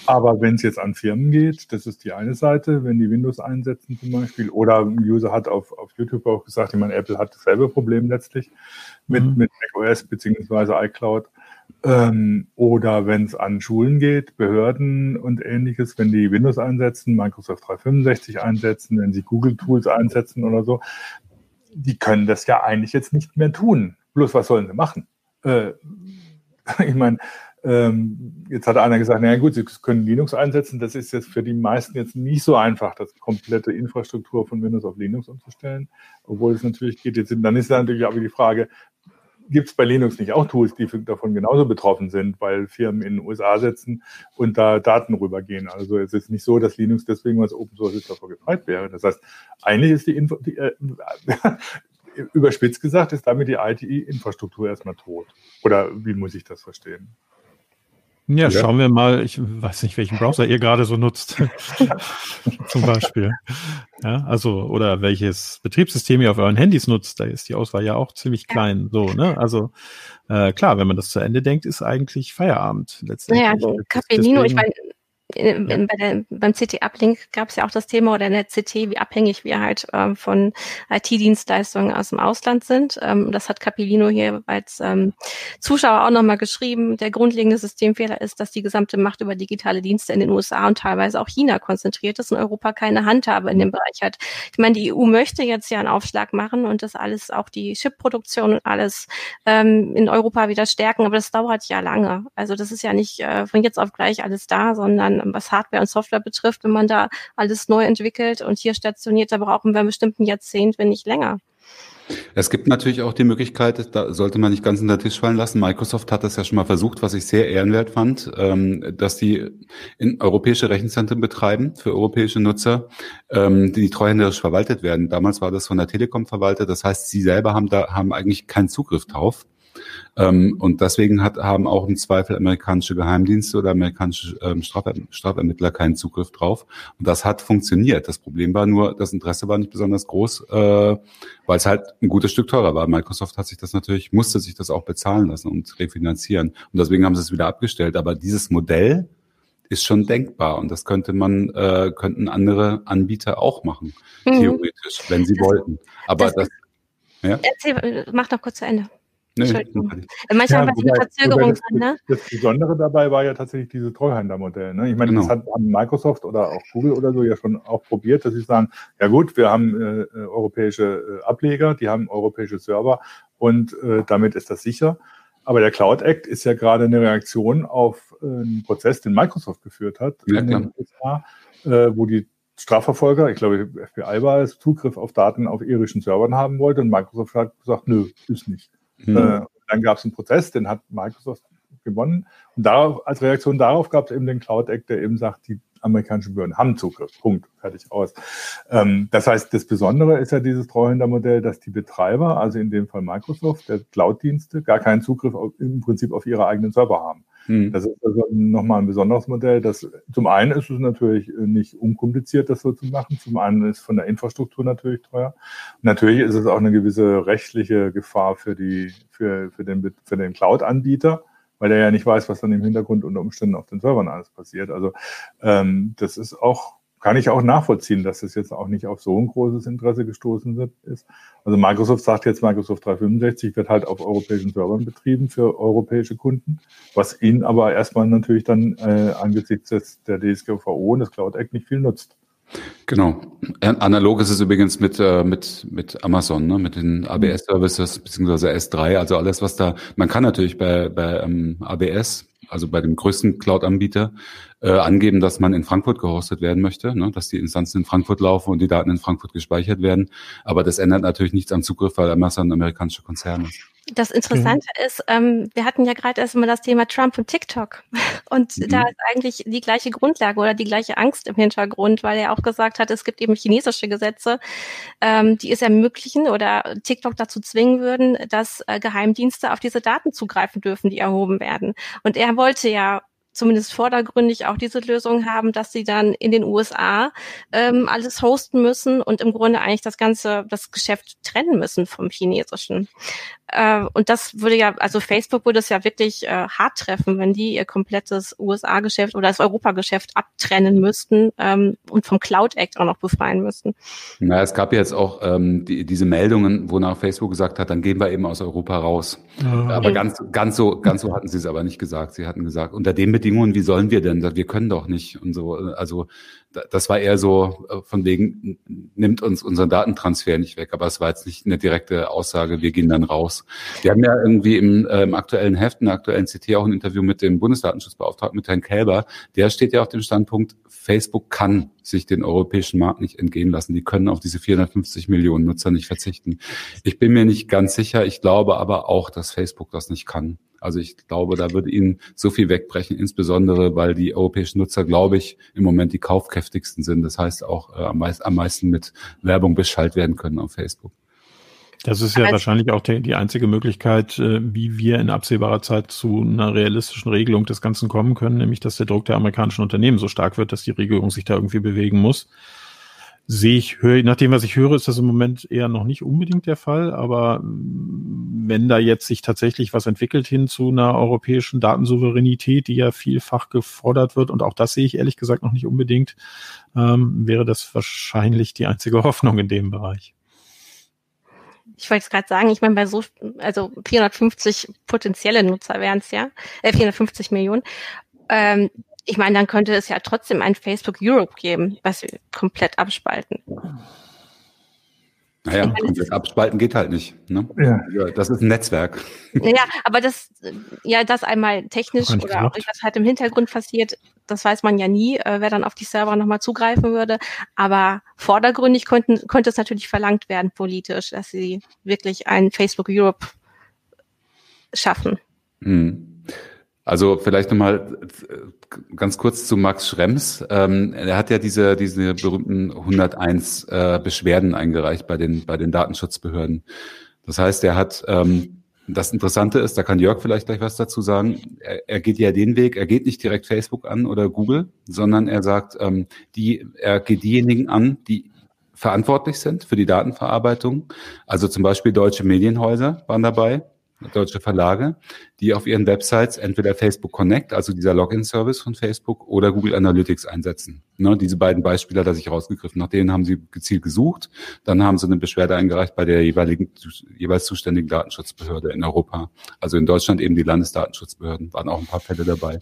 Aber wenn es jetzt an Firmen geht, das ist die eine Seite, wenn die Windows einsetzen zum Beispiel, oder ein User hat auf, auf YouTube auch gesagt, ich meine, Apple hat dasselbe Problem letztlich mit, mhm. mit macOS beziehungsweise iCloud ähm, oder wenn es an Schulen geht, Behörden und ähnliches, wenn die Windows einsetzen, Microsoft 365 einsetzen, wenn sie Google Tools einsetzen oder so, die können das ja eigentlich jetzt nicht mehr tun. Bloß was sollen sie machen? Äh, ich meine, ähm, jetzt hat einer gesagt, naja gut, sie können Linux einsetzen. Das ist jetzt für die meisten jetzt nicht so einfach, das komplette Infrastruktur von Windows auf Linux umzustellen, obwohl es natürlich geht. Jetzt, dann ist natürlich aber die Frage, gibt es bei Linux nicht auch Tools, die davon genauso betroffen sind, weil Firmen in den USA sitzen und da Daten rübergehen. Also es ist nicht so, dass Linux deswegen was Open Source ist, davor gefeit wäre. Das heißt, eigentlich ist die, Info, die äh, überspitzt gesagt, ist damit die IT-Infrastruktur erstmal tot. Oder wie muss ich das verstehen? Ja, ja, schauen wir mal. Ich weiß nicht, welchen Browser ihr gerade so nutzt. Zum Beispiel. Ja, also, oder welches Betriebssystem ihr auf euren Handys nutzt. Da ist die Auswahl ja auch ziemlich klein. So, ne? Also, äh, klar, wenn man das zu Ende denkt, ist eigentlich Feierabend letztendlich. Naja, also Capellino, ich meine, in, in, bei der, beim CT-Uplink gab es ja auch das Thema oder in der CT, wie abhängig wir halt ähm, von IT-Dienstleistungen aus dem Ausland sind. Ähm, das hat Capilino hier als ähm, Zuschauer auch nochmal geschrieben. Der grundlegende Systemfehler ist, dass die gesamte Macht über digitale Dienste in den USA und teilweise auch China konzentriert ist und Europa keine Handhabe in dem Bereich hat. Ich meine, die EU möchte jetzt ja einen Aufschlag machen und das alles, auch die Chip-Produktion und alles ähm, in Europa wieder stärken, aber das dauert ja lange. Also das ist ja nicht äh, von jetzt auf gleich alles da, sondern was Hardware und Software betrifft, wenn man da alles neu entwickelt und hier stationiert, da brauchen wir bestimmt ein Jahrzehnt, wenn nicht länger. Es gibt natürlich auch die Möglichkeit, da sollte man nicht ganz in den Tisch fallen lassen. Microsoft hat das ja schon mal versucht, was ich sehr ehrenwert fand, ähm, dass die in europäische Rechenzentren betreiben für europäische Nutzer, ähm, die treuhänderisch verwaltet werden. Damals war das von der Telekom verwaltet. Das heißt, sie selber haben da haben eigentlich keinen Zugriff drauf. Ähm, und deswegen hat, haben auch im Zweifel amerikanische Geheimdienste oder amerikanische ähm, Strafer Strafermittler keinen Zugriff drauf. Und das hat funktioniert. Das Problem war nur, das Interesse war nicht besonders groß, äh, weil es halt ein gutes Stück teurer war. Microsoft hat sich das natürlich, musste sich das auch bezahlen lassen und refinanzieren. Und deswegen haben sie es wieder abgestellt. Aber dieses Modell, ist schon denkbar und das könnte man äh, könnten andere Anbieter auch machen mhm. theoretisch, wenn sie das, wollten. Aber das, das ja? Erzähl, mach doch kurz zu Ende. Entschuldigung. Manchmal ja, eine Verzögerung das, ne? Das Besondere dabei war ja tatsächlich dieses Treuhändermodell. Ne? Ich meine, genau. das hat, haben Microsoft oder auch Google oder so ja schon auch probiert, dass sie sagen, ja gut, wir haben äh, äh europäische äh, Ableger, die haben europäische Server und äh, damit ist das sicher. Aber der Cloud Act ist ja gerade eine Reaktion auf äh, einen Prozess, den Microsoft geführt hat ja, in den USA, äh, wo die Strafverfolger, ich glaube, FBI war es, Zugriff auf Daten auf irischen Servern haben wollte und Microsoft hat gesagt, nö, ist nicht. Mhm. Äh, dann gab es einen Prozess, den hat Microsoft gewonnen. Und darauf, als Reaktion darauf gab es eben den Cloud Act, der eben sagt, die amerikanischen Behörden haben Zugriff. Punkt. Fertig aus. Ähm, das heißt, das Besondere ist ja dieses Treuhändermodell, dass die Betreiber, also in dem Fall Microsoft, der Cloud-Dienste, gar keinen Zugriff auf, im Prinzip auf ihre eigenen Server haben. Hm. Das ist also nochmal ein besonderes Modell. Das, zum einen ist es natürlich nicht unkompliziert, das so zu machen. Zum einen ist von der Infrastruktur natürlich teuer. Natürlich ist es auch eine gewisse rechtliche Gefahr für die, für, für den, für den Cloud-Anbieter weil der ja nicht weiß, was dann im Hintergrund unter Umständen auf den Servern alles passiert. Also ähm, das ist auch kann ich auch nachvollziehen, dass es jetzt auch nicht auf so ein großes Interesse gestoßen ist. Also Microsoft sagt jetzt, Microsoft 365 wird halt auf europäischen Servern betrieben für europäische Kunden, was ihnen aber erstmal natürlich dann äh, angesichts des, der DSGVO und des Cloud Act nicht viel nutzt. Genau. Analog ist es übrigens mit, äh, mit, mit Amazon, ne? mit den ABS-Services beziehungsweise S3, also alles, was da, man kann natürlich bei, bei ähm, ABS, also bei dem größten Cloud-Anbieter, äh, angeben, dass man in Frankfurt gehostet werden möchte, ne? dass die Instanzen in Frankfurt laufen und die Daten in Frankfurt gespeichert werden. Aber das ändert natürlich nichts am Zugriff, weil Amazon ein amerikanischer Konzern ist. Das Interessante mhm. ist, ähm, wir hatten ja gerade erst mal das Thema Trump und TikTok. Und mhm. da ist eigentlich die gleiche Grundlage oder die gleiche Angst im Hintergrund, weil er auch gesagt hat, es gibt eben chinesische Gesetze, ähm, die es ermöglichen oder TikTok dazu zwingen würden, dass äh, Geheimdienste auf diese Daten zugreifen dürfen, die erhoben werden. Und er wollte ja zumindest vordergründig auch diese Lösung haben, dass sie dann in den USA ähm, alles hosten müssen und im Grunde eigentlich das ganze, das Geschäft trennen müssen vom chinesischen. Äh, und das würde ja, also Facebook würde es ja wirklich äh, hart treffen, wenn die ihr komplettes USA-Geschäft oder das Europa-Geschäft abtrennen müssten ähm, und vom Cloud Act auch noch befreien müssten. Na, es gab jetzt auch ähm, die, diese Meldungen, wonach Facebook gesagt hat, dann gehen wir eben aus Europa raus. Ja. Aber ganz, ganz so, ganz so hatten sie es aber nicht gesagt. Sie hatten gesagt, unter den Bedingungen, wie sollen wir denn? Wir können doch nicht und so. Also das war eher so äh, von wegen, nimmt uns unseren Datentransfer nicht weg. Aber es war jetzt nicht eine direkte Aussage, wir gehen dann raus. Wir haben ja irgendwie im, äh, im aktuellen Heft, in der aktuellen CT auch ein Interview mit dem Bundesdatenschutzbeauftragten, mit Herrn Kälber. Der steht ja auf dem Standpunkt, Facebook kann sich den europäischen Markt nicht entgehen lassen. Die können auf diese 450 Millionen Nutzer nicht verzichten. Ich bin mir nicht ganz sicher. Ich glaube aber auch, dass Facebook das nicht kann. Also ich glaube, da würde ihnen so viel wegbrechen, insbesondere weil die europäischen Nutzer, glaube ich, im Moment die kaufkräftigsten sind. Das heißt auch äh, am, meisten, am meisten mit Werbung beschallt werden können auf Facebook. Das ist ja also, wahrscheinlich auch die, die einzige Möglichkeit, äh, wie wir in absehbarer Zeit zu einer realistischen Regelung des Ganzen kommen können, nämlich dass der Druck der amerikanischen Unternehmen so stark wird, dass die Regierung sich da irgendwie bewegen muss sehe ich, höre, nach dem, was ich höre, ist das im Moment eher noch nicht unbedingt der Fall. Aber mm, wenn da jetzt sich tatsächlich was entwickelt hin zu einer europäischen Datensouveränität, die ja vielfach gefordert wird, und auch das sehe ich ehrlich gesagt noch nicht unbedingt, ähm, wäre das wahrscheinlich die einzige Hoffnung in dem Bereich. Ich wollte es gerade sagen, ich meine, bei so, also 450 potenzielle Nutzer wären es ja, äh, 450 Millionen. Ähm, ich meine, dann könnte es ja trotzdem ein Facebook Europe geben, was wir komplett abspalten. Naja, komplett abspalten geht halt nicht. Ne? Ja. Das ist ein Netzwerk. Naja, aber das, ja, das einmal technisch oder auch was halt im Hintergrund passiert, das weiß man ja nie, äh, wer dann auf die Server nochmal zugreifen würde. Aber vordergründig könnten, könnte es natürlich verlangt werden, politisch, dass sie wirklich ein Facebook Europe schaffen. Hm. Also vielleicht nochmal äh, ganz kurz zu Max Schrems. Ähm, er hat ja diese, diese berühmten 101 äh, Beschwerden eingereicht bei den, bei den Datenschutzbehörden. Das heißt, er hat, ähm, das Interessante ist, da kann Jörg vielleicht gleich was dazu sagen, er, er geht ja den Weg, er geht nicht direkt Facebook an oder Google, sondern er sagt, ähm, die, er geht diejenigen an, die verantwortlich sind für die Datenverarbeitung. Also zum Beispiel deutsche Medienhäuser waren dabei, deutsche Verlage, die auf ihren Websites entweder Facebook Connect, also dieser Login-Service von Facebook, oder Google Analytics einsetzen. Ne, diese beiden Beispiele hat er sich rausgegriffen. Nach denen haben sie gezielt gesucht. Dann haben sie eine Beschwerde eingereicht bei der jeweiligen, jeweils zuständigen Datenschutzbehörde in Europa. Also in Deutschland eben die Landesdatenschutzbehörden. Waren auch ein paar Fälle dabei.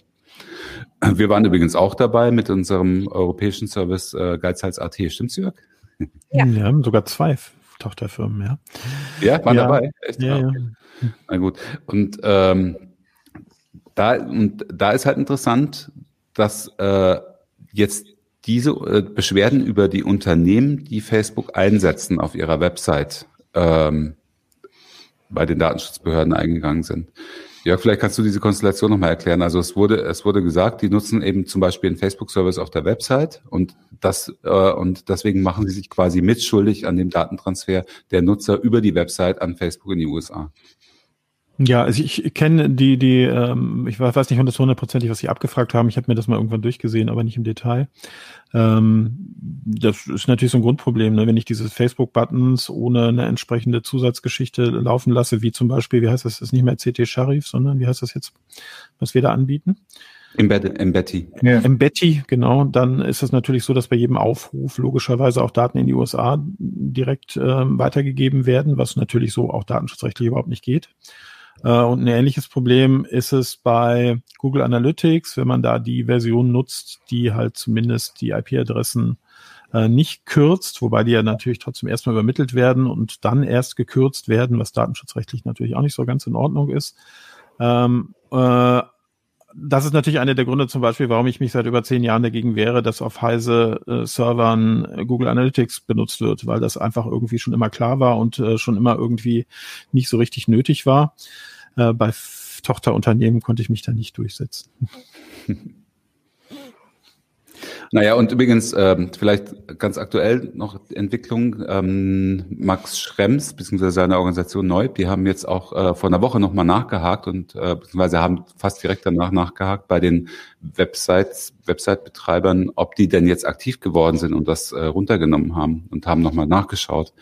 Wir waren übrigens auch dabei mit unserem europäischen Service äh, Geizhals.at. Stimmt's, Jörg? Ja. Wir haben sogar zwei Tochterfirmen, ja. Ja, waren ja. dabei? Echt? Ja, ah, ja. Na gut. Und ähm, da, und da ist halt interessant, dass äh, jetzt diese äh, Beschwerden über die Unternehmen, die Facebook einsetzen auf ihrer Website, ähm, bei den Datenschutzbehörden eingegangen sind. Jörg, vielleicht kannst du diese Konstellation nochmal erklären. Also es wurde, es wurde gesagt, die nutzen eben zum Beispiel einen Facebook-Service auf der Website und das äh, und deswegen machen sie sich quasi mitschuldig an dem Datentransfer der Nutzer über die Website an Facebook in die USA. Ja, also ich kenne die, die, ähm, ich weiß nicht hundertprozentig, was Sie abgefragt haben. Ich habe mir das mal irgendwann durchgesehen, aber nicht im Detail. Ähm, das ist natürlich so ein Grundproblem, ne? wenn ich diese Facebook-Buttons ohne eine entsprechende Zusatzgeschichte laufen lasse, wie zum Beispiel, wie heißt das, das ist nicht mehr CT Sharif, sondern wie heißt das jetzt, was wir da anbieten? Embed Embeddy. Ja. Embeddy, genau. Dann ist es natürlich so, dass bei jedem Aufruf logischerweise auch Daten in die USA direkt äh, weitergegeben werden, was natürlich so auch datenschutzrechtlich überhaupt nicht geht. Äh, und ein ähnliches Problem ist es bei Google Analytics, wenn man da die Version nutzt, die halt zumindest die IP-Adressen äh, nicht kürzt, wobei die ja natürlich trotzdem erstmal übermittelt werden und dann erst gekürzt werden, was datenschutzrechtlich natürlich auch nicht so ganz in Ordnung ist. Ähm, äh, das ist natürlich einer der Gründe zum Beispiel, warum ich mich seit über zehn Jahren dagegen wehre, dass auf Heise äh, Servern äh, Google Analytics benutzt wird, weil das einfach irgendwie schon immer klar war und äh, schon immer irgendwie nicht so richtig nötig war. Äh, bei Tochterunternehmen konnte ich mich da nicht durchsetzen. Naja, und übrigens, ähm, vielleicht ganz aktuell noch Entwicklung, ähm, Max Schrems, beziehungsweise seine Organisation Neub, die haben jetzt auch äh, vor einer Woche nochmal nachgehakt und äh, beziehungsweise haben fast direkt danach nachgehakt bei den Websites, Website-Betreibern, ob die denn jetzt aktiv geworden sind und das äh, runtergenommen haben und haben nochmal nachgeschaut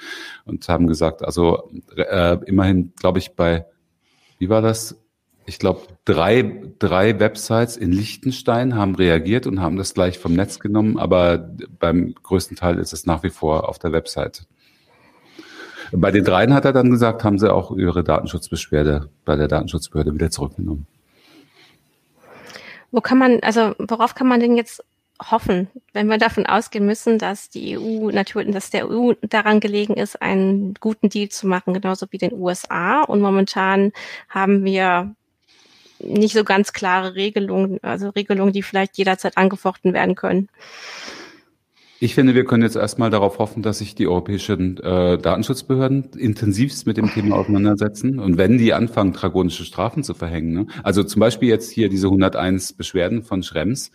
und haben gesagt, also äh, immerhin, glaube ich, bei, wie war das? Ich glaube, drei, drei Websites in Liechtenstein haben reagiert und haben das gleich vom Netz genommen, aber beim größten Teil ist es nach wie vor auf der Website. Bei den dreien hat er dann gesagt, haben sie auch ihre Datenschutzbeschwerde bei der Datenschutzbehörde wieder zurückgenommen. Wo kann man, also worauf kann man denn jetzt hoffen, wenn wir davon ausgehen müssen, dass die EU natürlich, dass der EU daran gelegen ist, einen guten Deal zu machen, genauso wie den USA. Und momentan haben wir nicht so ganz klare Regelungen, also Regelungen, die vielleicht jederzeit angefochten werden können. Ich finde, wir können jetzt erstmal darauf hoffen, dass sich die europäischen äh, Datenschutzbehörden intensivst mit dem Thema auseinandersetzen. Und wenn die anfangen, dragonische Strafen zu verhängen, ne? also zum Beispiel jetzt hier diese 101 Beschwerden von Schrems,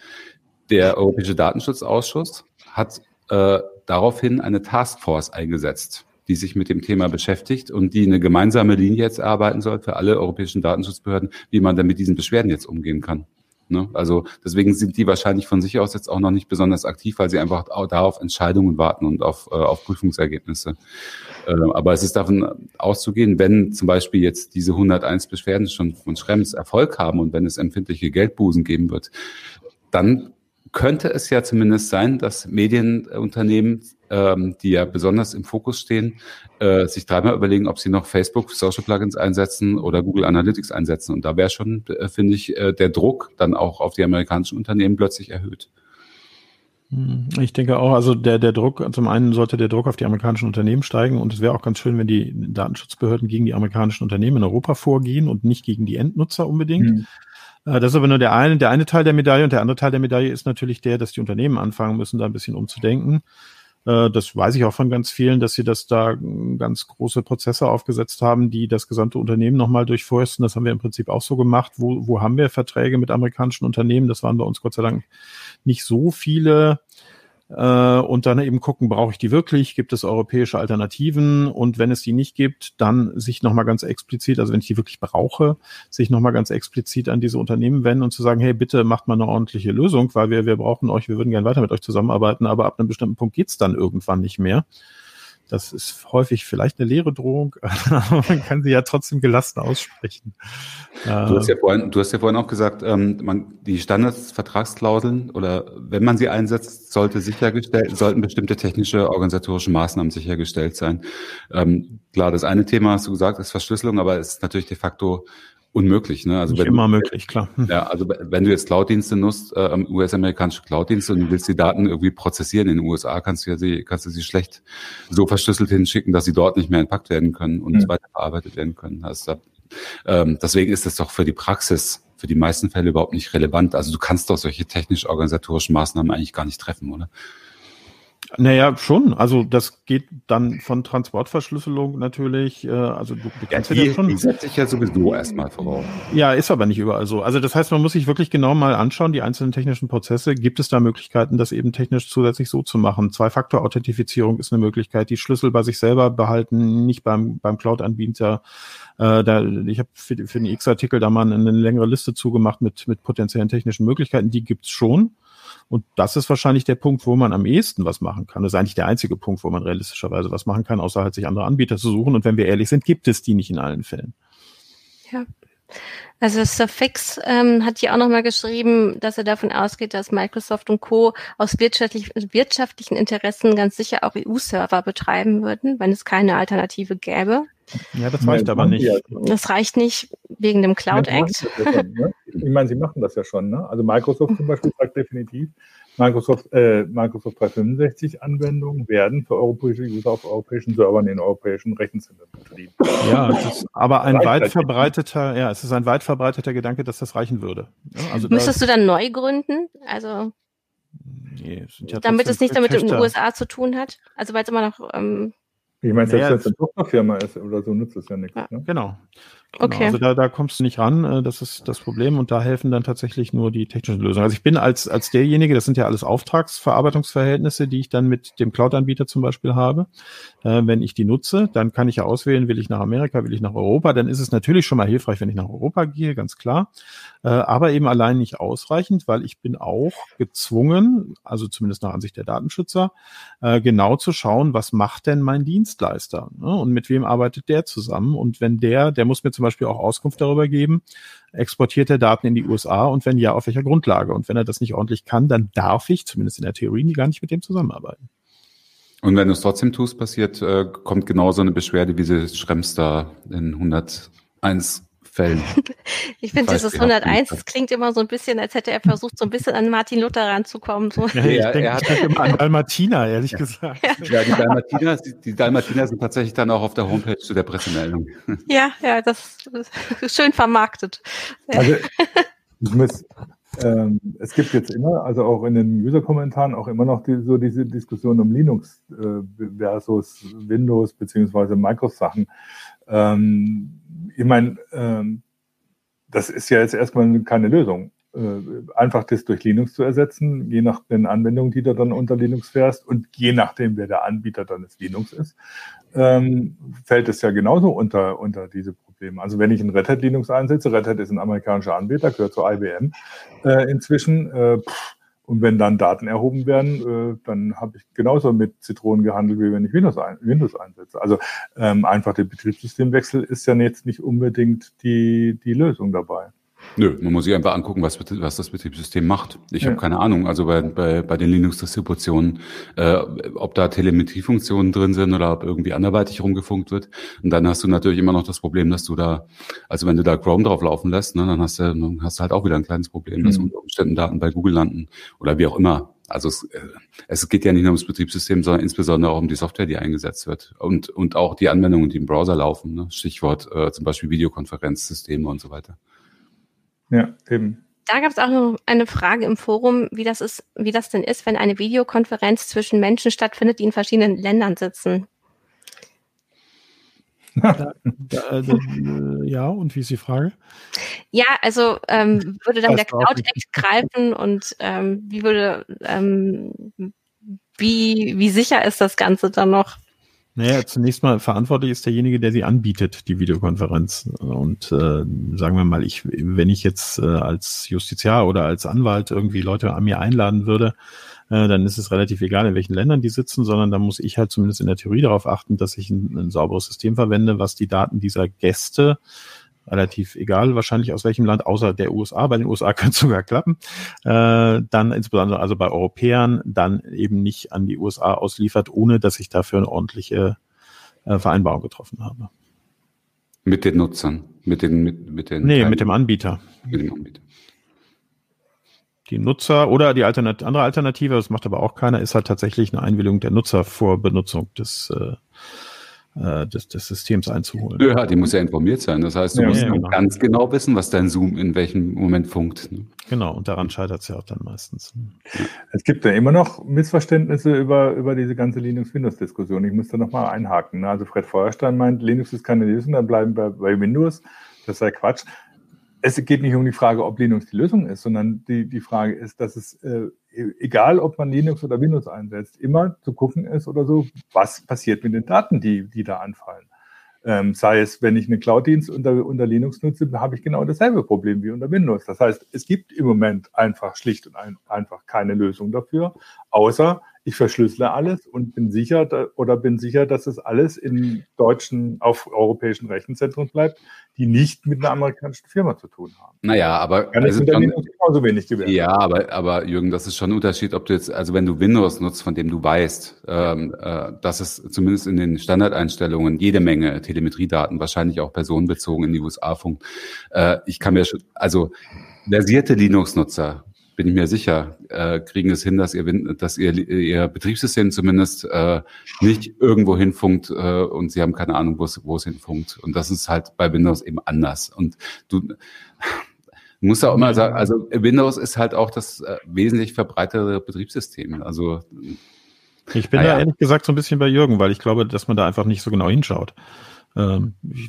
der Europäische Datenschutzausschuss hat äh, daraufhin eine Taskforce eingesetzt die sich mit dem Thema beschäftigt und die eine gemeinsame Linie jetzt erarbeiten soll für alle europäischen Datenschutzbehörden, wie man dann mit diesen Beschwerden jetzt umgehen kann. Ne? Also deswegen sind die wahrscheinlich von sich aus jetzt auch noch nicht besonders aktiv, weil sie einfach da auf Entscheidungen warten und auf, äh, auf Prüfungsergebnisse. Äh, aber es ist davon auszugehen, wenn zum Beispiel jetzt diese 101 Beschwerden schon von Schrems Erfolg haben und wenn es empfindliche Geldbußen geben wird, dann könnte es ja zumindest sein, dass Medienunternehmen, ähm, die ja besonders im Fokus stehen, äh, sich dreimal überlegen, ob sie noch Facebook Social Plugins einsetzen oder Google Analytics einsetzen. Und da wäre schon, äh, finde ich, äh, der Druck dann auch auf die amerikanischen Unternehmen plötzlich erhöht. Hm, ich denke auch, also der, der Druck, zum einen sollte der Druck auf die amerikanischen Unternehmen steigen und es wäre auch ganz schön, wenn die Datenschutzbehörden gegen die amerikanischen Unternehmen in Europa vorgehen und nicht gegen die Endnutzer unbedingt. Mhm. Äh, das ist aber nur der eine, der eine Teil der Medaille und der andere Teil der Medaille ist natürlich der, dass die Unternehmen anfangen müssen, da ein bisschen umzudenken. Äh, das weiß ich auch von ganz vielen, dass sie das da ganz große Prozesse aufgesetzt haben, die das gesamte Unternehmen nochmal durchforsten. Das haben wir im Prinzip auch so gemacht. Wo, wo haben wir Verträge mit amerikanischen Unternehmen? Das waren bei uns Gott sei Dank nicht so viele äh, und dann eben gucken, brauche ich die wirklich? Gibt es europäische Alternativen? Und wenn es die nicht gibt, dann sich nochmal ganz explizit, also wenn ich die wirklich brauche, sich nochmal ganz explizit an diese Unternehmen wenden und zu sagen, hey, bitte macht mal eine ordentliche Lösung, weil wir, wir brauchen euch, wir würden gerne weiter mit euch zusammenarbeiten, aber ab einem bestimmten Punkt geht's dann irgendwann nicht mehr. Das ist häufig vielleicht eine leere Drohung, aber man kann sie ja trotzdem gelassen aussprechen. Du hast ja vorhin, du hast ja vorhin auch gesagt, ähm, man, die Standardsvertragsklauseln oder wenn man sie einsetzt, sollte sichergestellt, sollten bestimmte technische organisatorische Maßnahmen sichergestellt sein. Ähm, klar, das eine Thema hast du gesagt, ist Verschlüsselung, aber es ist natürlich de facto unmöglich. Ne? Also Nicht wenn, immer möglich, klar. Ja, also wenn du jetzt Cloud-Dienste nutzt, äh, US-amerikanische Cloud-Dienste und du willst die Daten irgendwie prozessieren in den USA, kannst du ja sie, kannst du sie schlecht so verschlüsselt hinschicken, dass sie dort nicht mehr entpackt werden können und mhm. weiterverarbeitet werden können. Also, ähm, deswegen ist das doch für die Praxis für die meisten Fälle überhaupt nicht relevant. Also du kannst doch solche technisch-organisatorischen Maßnahmen eigentlich gar nicht treffen, oder? Naja, schon. Also das geht dann von Transportverschlüsselung natürlich. Äh, also du, du ja, die, ja schon. Die setze ich ja sowieso erstmal voraus. Ja, ist aber nicht überall so. Also das heißt, man muss sich wirklich genau mal anschauen, die einzelnen technischen Prozesse. Gibt es da Möglichkeiten, das eben technisch zusätzlich so zu machen? Zwei-Faktor-Authentifizierung ist eine Möglichkeit. Die Schlüssel bei sich selber behalten, nicht beim, beim Cloud-Anbieter. Äh, da, ich habe für, für den X-Artikel da mal eine längere Liste zugemacht mit, mit potenziellen technischen Möglichkeiten. Die gibt's schon. Und das ist wahrscheinlich der Punkt, wo man am ehesten was machen kann. Das ist eigentlich der einzige Punkt, wo man realistischerweise was machen kann, außer halt sich andere Anbieter zu suchen. Und wenn wir ehrlich sind, gibt es die nicht in allen Fällen. Ja. Also Surfix ähm, hat hier auch nochmal geschrieben, dass er davon ausgeht, dass Microsoft und Co. aus wirtschaftlich, wirtschaftlichen Interessen ganz sicher auch EU-Server betreiben würden, wenn es keine Alternative gäbe. Ja, das reicht aber nicht. Das reicht nicht wegen dem Cloud Act. Ne? Ich meine, sie machen das ja schon. Ne? Also Microsoft zum Beispiel sagt definitiv, Microsoft, äh, Microsoft 365 Anwendungen werden für europäische User auf europäischen Servern in europäischen Rechenzentren betrieben. Ja, es ist aber ein weit verbreiteter, ja, es ist ein weit verbreiteter Gedanke, dass das reichen würde. also Müsstest da, du dann neu gründen? Also nee, ja damit es nicht damit mit den USA zu tun hat? Also weil es immer noch ähm, ich meine, selbst naja, wenn es eine Tochterfirma ist oder so, nutzt es ja nichts. Ja. Ne? Genau. Genau, okay. Also da, da kommst du nicht ran, äh, das ist das Problem und da helfen dann tatsächlich nur die technischen Lösungen. Also ich bin als, als derjenige, das sind ja alles Auftragsverarbeitungsverhältnisse, die ich dann mit dem Cloud-Anbieter zum Beispiel habe. Äh, wenn ich die nutze, dann kann ich ja auswählen, will ich nach Amerika, will ich nach Europa, dann ist es natürlich schon mal hilfreich, wenn ich nach Europa gehe, ganz klar. Äh, aber eben allein nicht ausreichend, weil ich bin auch gezwungen, also zumindest nach Ansicht der Datenschützer, äh, genau zu schauen, was macht denn mein Dienstleister ne? und mit wem arbeitet der zusammen und wenn der, der muss mir zum Beispiel auch Auskunft darüber geben, exportiert er Daten in die USA und wenn ja, auf welcher Grundlage? Und wenn er das nicht ordentlich kann, dann darf ich, zumindest in der Theorie, gar nicht mit dem zusammenarbeiten. Und wenn du es trotzdem tust, passiert, äh, kommt genau so eine Beschwerde, wie sie Schrems da in 101 Fällen. ich finde dieses 101, das klingt immer so ein bisschen, als hätte er versucht, so ein bisschen an Martin Luther ranzukommen. So. Ja, ja, er hat halt immer an Dalmatiner, ehrlich gesagt. Ja, ja die, Dalmatiner, die Dalmatiner sind tatsächlich dann auch auf der Homepage zu der Pressemeldung. Ja, ja, das ist schön vermarktet. Also, ich muss, ähm, es gibt jetzt immer, also auch in den User-Kommentaren, auch immer noch die, so diese Diskussion um Linux äh, versus Windows beziehungsweise Microsoft-Sachen. Ähm, ich meine, ähm, das ist ja jetzt erstmal keine Lösung. Äh, einfach das durch Linux zu ersetzen, je nach den Anwendungen, die du dann unter Linux fährst und je nachdem, wer der Anbieter dann des Linux ist, ähm, fällt es ja genauso unter, unter diese Probleme. Also wenn ich ein Red Hat Linux einsetze, Red Hat ist ein amerikanischer Anbieter, gehört zu IBM äh, inzwischen, äh, pff, und wenn dann Daten erhoben werden, äh, dann habe ich genauso mit Zitronen gehandelt, wie wenn ich Windows, ein, Windows einsetze. Also ähm, einfach der Betriebssystemwechsel ist ja jetzt nicht unbedingt die, die Lösung dabei. Nö, man muss sich einfach angucken, was, was das Betriebssystem macht. Ich ja. habe keine Ahnung, also bei, bei, bei den Linux-Distributionen, äh, ob da Telemetriefunktionen drin sind oder ob irgendwie anderweitig rumgefunkt wird. Und dann hast du natürlich immer noch das Problem, dass du da, also wenn du da Chrome drauf laufen lässt, ne, dann hast du, dann hast du halt auch wieder ein kleines Problem, dass mhm. unter Umständen Daten bei Google landen oder wie auch immer. Also es, äh, es geht ja nicht nur ums Betriebssystem, sondern insbesondere auch um die Software, die eingesetzt wird und, und auch die Anwendungen, die im Browser laufen. Ne? Stichwort äh, zum Beispiel Videokonferenzsysteme und so weiter. Ja, eben. Da gab es auch noch eine Frage im Forum, wie das ist, wie das denn ist, wenn eine Videokonferenz zwischen Menschen stattfindet, die in verschiedenen Ländern sitzen. Ja, also, äh, ja, und wie ist die Frage? Ja, also ähm, würde dann der Cloud Act greifen und ähm, wie würde ähm, wie, wie sicher ist das Ganze dann noch? Naja, zunächst mal verantwortlich ist derjenige, der sie anbietet, die Videokonferenz. Und äh, sagen wir mal, ich, wenn ich jetzt äh, als Justiziar oder als Anwalt irgendwie Leute an mir einladen würde, äh, dann ist es relativ egal, in welchen Ländern die sitzen, sondern da muss ich halt zumindest in der Theorie darauf achten, dass ich ein, ein sauberes System verwende, was die Daten dieser Gäste relativ egal wahrscheinlich aus welchem Land, außer der USA. Bei den USA könnte es sogar klappen. Äh, dann insbesondere also bei Europäern dann eben nicht an die USA ausliefert, ohne dass ich dafür eine ordentliche äh, Vereinbarung getroffen habe. Mit den Nutzern, mit den, mit, mit den. Nee, mit dem Anbieter. Mit dem Anbieter. Die Nutzer oder die Alternat andere Alternative, das macht aber auch keiner, ist halt tatsächlich eine Einwilligung der Nutzer vor Benutzung des äh, äh, des, des Systems einzuholen. Ja, die muss ja informiert sein. Das heißt, du ja, musst ja, genau. ganz genau wissen, was dein Zoom in welchem Moment funkt. Ne? Genau, und daran scheitert es ja auch dann meistens. Es gibt ja immer noch Missverständnisse über, über diese ganze Linux-Windows-Diskussion. Ich muss da nochmal einhaken. Ne? Also Fred Feuerstein meint, Linux ist keine Lösung, dann bleiben wir bei Windows. Das sei Quatsch es geht nicht um die Frage, ob Linux die Lösung ist, sondern die, die Frage ist, dass es, äh, egal ob man Linux oder Windows einsetzt, immer zu gucken ist oder so, was passiert mit den Daten, die, die da anfallen. Ähm, sei es, wenn ich einen Cloud-Dienst unter, unter Linux nutze, habe ich genau dasselbe Problem wie unter Windows. Das heißt, es gibt im Moment einfach schlicht und ein, einfach keine Lösung dafür, außer ich verschlüssele alles und bin sicher da, oder bin sicher, dass es alles in deutschen, auf europäischen Rechenzentren bleibt, die nicht mit einer amerikanischen Firma zu tun haben. Naja, aber Kann also genauso wenig gewähren. Ja, aber, aber Jürgen, das ist schon ein Unterschied, ob du jetzt, also wenn du Windows nutzt, von dem du weißt, ähm, äh, dass es zumindest in den Standardeinstellungen jede Menge Telemetriedaten, wahrscheinlich auch personenbezogen in die USA funkt. Äh, ich kann mir schon, also versierte Linux-Nutzer bin ich mir sicher, äh, kriegen es hin, dass ihr, dass ihr, ihr Betriebssystem zumindest äh, nicht irgendwo hinfunkt äh, und sie haben keine Ahnung, wo es, wo es hinfunkt. Und das ist halt bei Windows eben anders. Und du musst auch immer sagen, also Windows ist halt auch das äh, wesentlich verbreitere Betriebssystem. Also ich bin naja. da ehrlich gesagt so ein bisschen bei Jürgen, weil ich glaube, dass man da einfach nicht so genau hinschaut. Ähm, ich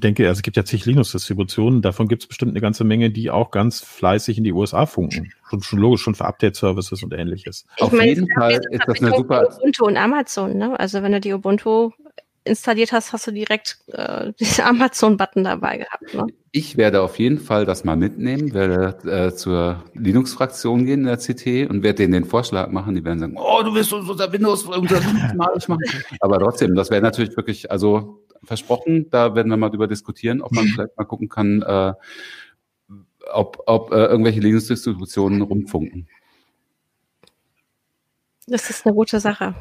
denke, also es gibt ja zig Linux-Distributionen, davon gibt es bestimmt eine ganze Menge, die auch ganz fleißig in die USA funken. Schon, schon logisch, schon für Update-Services und ähnliches. Ich Auf meine, jeden Fall ist das eine super... Ubuntu und Amazon, ne? Also wenn du die Ubuntu installiert hast, hast du direkt äh, diesen Amazon-Button dabei gehabt. Ne? Ich werde auf jeden Fall das mal mitnehmen, werde äh, zur Linux-Fraktion gehen in der CT und werde denen den Vorschlag machen. Die werden sagen, oh, du willst unser Windows, unser Windows mal machen. Aber trotzdem, das wäre natürlich wirklich, also versprochen. Da werden wir mal drüber diskutieren, ob man mhm. vielleicht mal gucken kann, äh, ob, ob äh, irgendwelche Linux-Distributionen rumfunken. Das ist eine gute Sache.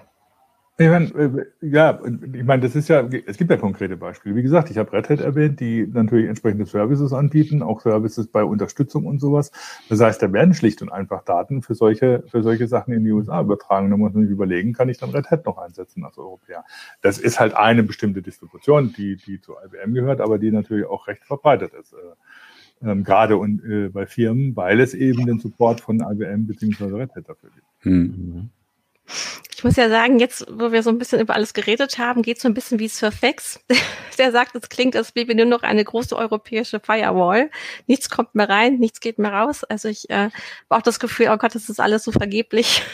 Ich meine, äh, ja, ich meine, das ist ja, es gibt ja konkrete Beispiele. Wie gesagt, ich habe Red Hat erwähnt, die natürlich entsprechende Services anbieten, auch Services bei Unterstützung und sowas. Das heißt, da werden schlicht und einfach Daten für solche, für solche Sachen in die USA übertragen. Da muss man sich überlegen, kann ich dann Red Hat noch einsetzen als Europäer? Das ist halt eine bestimmte Distribution, die, die zu IBM gehört, aber die natürlich auch recht verbreitet ist. Äh, ähm, gerade und, äh, bei Firmen, weil es eben den Support von IBM bzw. Red Hat dafür gibt. Mhm. Ich muss ja sagen, jetzt, wo wir so ein bisschen über alles geredet haben, geht so ein bisschen wie Surfex. Der sagt, es klingt, als wäre nur noch eine große europäische Firewall. Nichts kommt mehr rein, nichts geht mehr raus. Also ich äh, habe auch das Gefühl, oh Gott, das ist alles so vergeblich.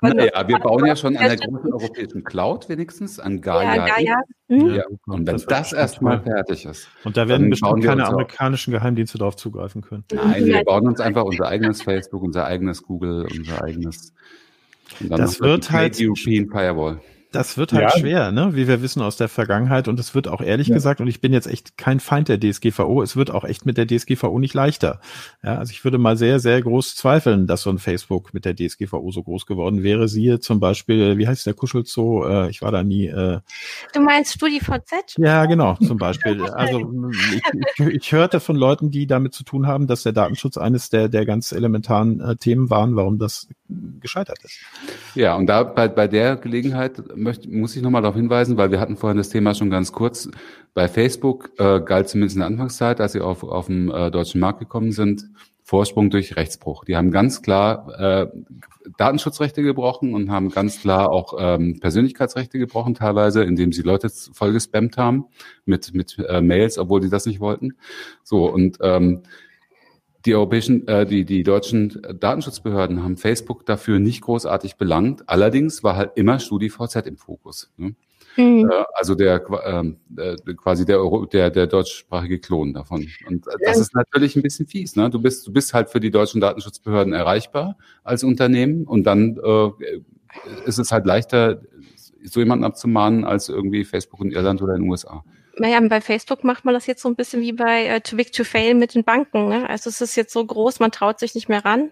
Wir naja, wir bauen ja schon an der großen europäischen Cloud wenigstens, an Gaia. Ja, Gaia. Mhm. Ja, und wenn das, das erstmal fertig ist. Und da werden bestimmt keine amerikanischen Geheimdienste darauf zugreifen können. Nein, wir bauen uns einfach unser eigenes Facebook, unser eigenes Google, unser eigenes das wird halt European Firewall. Das wird halt ja. schwer, ne? wie wir wissen aus der Vergangenheit. Und es wird auch ehrlich ja. gesagt, und ich bin jetzt echt kein Feind der DSGVO, es wird auch echt mit der DSGVO nicht leichter. Ja, also ich würde mal sehr, sehr groß zweifeln, dass so ein Facebook mit der DSGVO so groß geworden wäre. Siehe zum Beispiel, wie heißt der Kuschelzoo? Äh, ich war da nie. Äh, du meinst StudiVZ? Ja, genau, zum Beispiel. Also ich, ich, ich, hörte von Leuten, die damit zu tun haben, dass der Datenschutz eines der, der ganz elementaren äh, Themen waren, warum das gescheitert ist. Ja, und da bei, bei der Gelegenheit möchte, muss ich nochmal darauf hinweisen, weil wir hatten vorhin das Thema schon ganz kurz. Bei Facebook äh, galt zumindest in der Anfangszeit, als sie auf, auf den äh, deutschen Markt gekommen sind, Vorsprung durch Rechtsbruch. Die haben ganz klar äh, Datenschutzrechte gebrochen und haben ganz klar auch ähm, Persönlichkeitsrechte gebrochen, teilweise, indem sie Leute voll gespammt haben mit, mit äh, Mails, obwohl sie das nicht wollten. So, und ähm, die europäischen, äh, die, die deutschen Datenschutzbehörden haben Facebook dafür nicht großartig belangt. Allerdings war halt immer StudiVZ im Fokus. Ne? Mhm. Äh, also der ähm, äh, quasi der, Euro, der der deutschsprachige Klon davon. Und äh, das ist natürlich ein bisschen fies. Ne? Du bist du bist halt für die deutschen Datenschutzbehörden erreichbar als Unternehmen und dann äh, ist es halt leichter, so jemanden abzumahnen als irgendwie Facebook in Irland oder in den USA. Naja, bei Facebook macht man das jetzt so ein bisschen wie bei äh, Too Big to Fail mit den Banken. Ne? Also es ist jetzt so groß, man traut sich nicht mehr ran.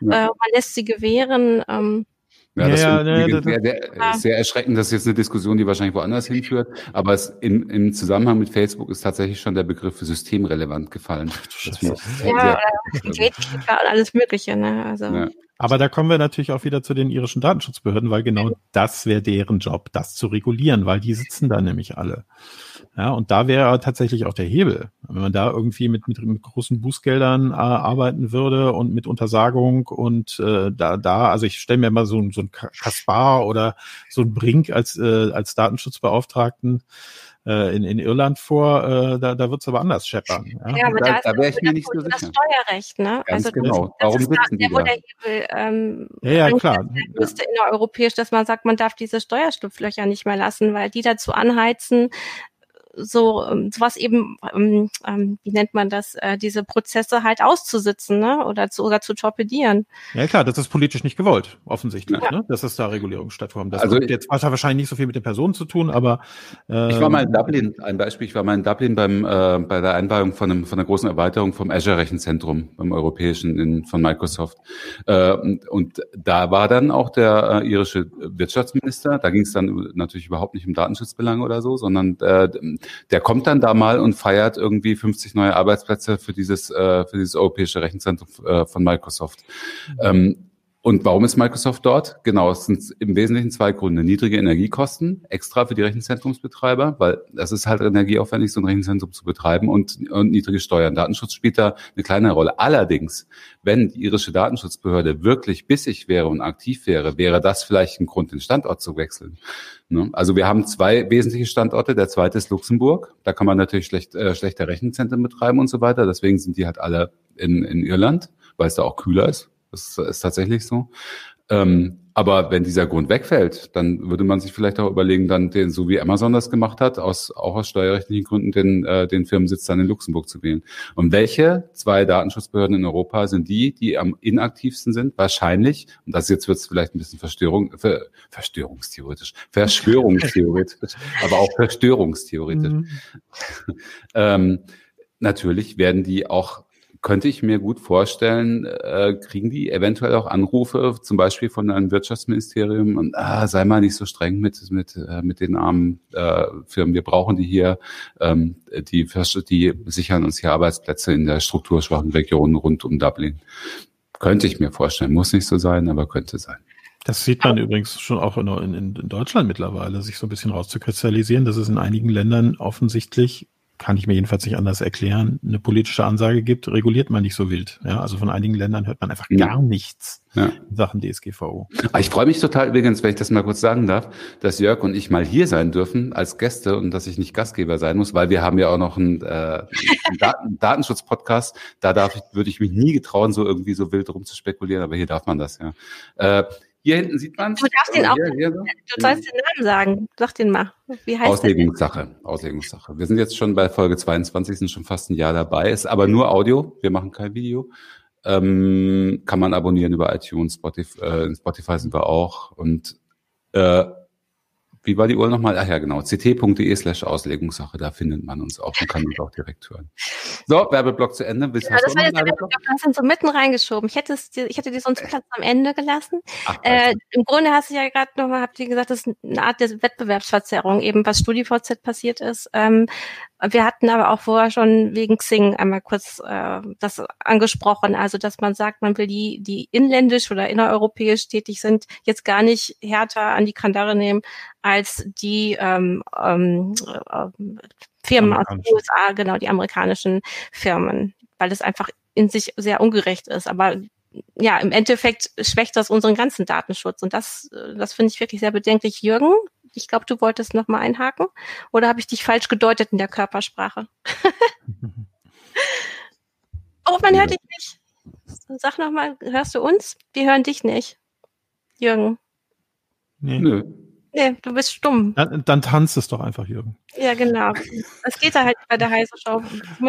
Ja. Äh, man lässt sie gewähren. Ähm, ja, das ja, ja, ja, sehr, sehr, sehr, erschreckend. Das ist jetzt eine Diskussion, die wahrscheinlich woanders hinführt. Aber es im, im Zusammenhang mit Facebook ist tatsächlich schon der Begriff systemrelevant gefallen. ja, Gatekeeper und alles Mögliche. Ne? Also. Aber da kommen wir natürlich auch wieder zu den irischen Datenschutzbehörden, weil genau das wäre deren Job, das zu regulieren, weil die sitzen da nämlich alle. Ja, und da wäre tatsächlich auch der Hebel. Wenn man da irgendwie mit, mit, mit großen Bußgeldern äh, arbeiten würde und mit Untersagung und äh, da, da, also ich stelle mir mal so, so ein Kaspar oder so ein Brink als, äh, als Datenschutzbeauftragten äh, in, in Irland vor, äh, da, da wird es aber anders scheppern. Ja, ja aber da, da, da wäre ich mir nicht so sicher. Das Steuerrecht, ne? Ganz also genau. Das, Warum sitzen die da? Der Hebel, ähm, ja, ja, klar. Müsste innereuropäisch, dass man sagt, man darf diese Steuerschlupflöcher nicht mehr lassen, weil die dazu anheizen, so ähm, sowas eben, ähm, ähm, wie nennt man das, äh, diese Prozesse halt auszusitzen, ne? Oder zu, oder zu torpedieren. Ja klar, das ist politisch nicht gewollt, offensichtlich, ja. ne? Dass es da Regulierung stattfindet. Das also hat jetzt wahrscheinlich nicht so viel mit den Personen zu tun, aber äh, ich war mal in Dublin, ein Beispiel, ich war mal in Dublin beim äh, bei der Einweihung von einem von einer großen Erweiterung vom Azure Rechenzentrum beim europäischen in, von Microsoft. Äh, und, und da war dann auch der äh, irische Wirtschaftsminister, da ging es dann natürlich überhaupt nicht um Datenschutzbelange oder so, sondern äh, der kommt dann da mal und feiert irgendwie 50 neue Arbeitsplätze für dieses, äh, für dieses europäische Rechenzentrum äh, von Microsoft. Mhm. Ähm, und warum ist Microsoft dort? Genau, es sind im Wesentlichen zwei Gründe. Niedrige Energiekosten, extra für die Rechenzentrumsbetreiber, weil es ist halt energieaufwendig, so ein Rechenzentrum zu betreiben und, und niedrige Steuern. Datenschutz spielt da eine kleine Rolle. Allerdings, wenn die irische Datenschutzbehörde wirklich bissig wäre und aktiv wäre, wäre das vielleicht ein Grund, den Standort zu wechseln. Ne? Also wir haben zwei wesentliche Standorte. Der zweite ist Luxemburg. Da kann man natürlich schlecht, äh, schlechter Rechenzentren betreiben und so weiter. Deswegen sind die halt alle in, in Irland, weil es da auch kühler ist. Das ist tatsächlich so. Ähm, aber wenn dieser Grund wegfällt, dann würde man sich vielleicht auch überlegen, dann den, so wie Amazon das gemacht hat, aus, auch aus steuerrechtlichen Gründen, den, äh, den Firmensitz dann in Luxemburg zu wählen. Und welche zwei Datenschutzbehörden in Europa sind die, die am inaktivsten sind? Wahrscheinlich, und das jetzt wird es vielleicht ein bisschen Verstörung, ver, Verstörungstheoretisch, Verschwörungstheoretisch, aber auch Verstörungstheoretisch. Mhm. ähm, natürlich werden die auch könnte ich mir gut vorstellen, äh, kriegen die eventuell auch Anrufe, zum Beispiel von einem Wirtschaftsministerium und ah, sei mal nicht so streng mit mit äh, mit den armen äh, Firmen. Wir brauchen die hier, ähm, die die sichern uns hier Arbeitsplätze in der strukturschwachen Region rund um Dublin. Könnte ich mir vorstellen, muss nicht so sein, aber könnte sein. Das sieht man übrigens schon auch in, in, in Deutschland mittlerweile, sich so ein bisschen rauszukristallisieren, dass es in einigen Ländern offensichtlich kann ich mir jedenfalls nicht anders erklären, eine politische Ansage gibt, reguliert man nicht so wild. Ja, also von einigen Ländern hört man einfach gar nichts ja. in Sachen DSGVO. Ah, ich freue mich total übrigens, wenn ich das mal kurz sagen darf, dass Jörg und ich mal hier sein dürfen als Gäste und dass ich nicht Gastgeber sein muss, weil wir haben ja auch noch einen, äh, einen Daten Datenschutz-Podcast. Da darf ich, würde ich mich nie getrauen, so irgendwie so wild rumzuspekulieren, aber hier darf man das, ja. Äh, hier hinten sieht man es. Du darfst den auch, hier, hier so. du sollst den Namen sagen. Sag den mal. Wie heißt Auslegungssache. Auslegungssache. Wir sind jetzt schon bei Folge 22, sind schon fast ein Jahr dabei. Ist aber nur Audio. Wir machen kein Video. Ähm, kann man abonnieren über iTunes, Spotify, äh, in Spotify sind wir auch. Und äh, wie war die Uhr nochmal? Ach ja, genau. ct.de slash Auslegungssache, da findet man uns auch und kann uns auch direkt hören. So, Werbeblock zu Ende. Willst, ja, das war jetzt Werbeblock, hast du so mitten reingeschoben. Ich hätte, es, ich hätte dir sonst Platz am Ende gelassen. Ach, äh, Im Grunde hast du ja gerade nochmal, habt ihr gesagt, das ist eine Art der Wettbewerbsverzerrung, eben was StudiVZ passiert ist. Ähm, wir hatten aber auch vorher schon wegen Xing einmal kurz äh, das angesprochen, also dass man sagt, man will die, die inländisch oder innereuropäisch tätig sind, jetzt gar nicht härter an die Kandare nehmen als die ähm, ähm, äh, Firmen aus den USA, genau, die amerikanischen Firmen, weil es einfach in sich sehr ungerecht ist. Aber ja, im Endeffekt schwächt das unseren ganzen Datenschutz. Und das, äh, das finde ich wirklich sehr bedenklich. Jürgen, ich glaube, du wolltest noch mal einhaken. Oder habe ich dich falsch gedeutet in der Körpersprache? oh, man hört dich nicht. Sag noch mal, hörst du uns? Wir hören dich nicht. Jürgen. Nee. Nö. Nee, du bist stumm. Dann, dann tanzt es doch einfach, Jürgen. Ja, genau. Das geht da halt bei der heiße Show.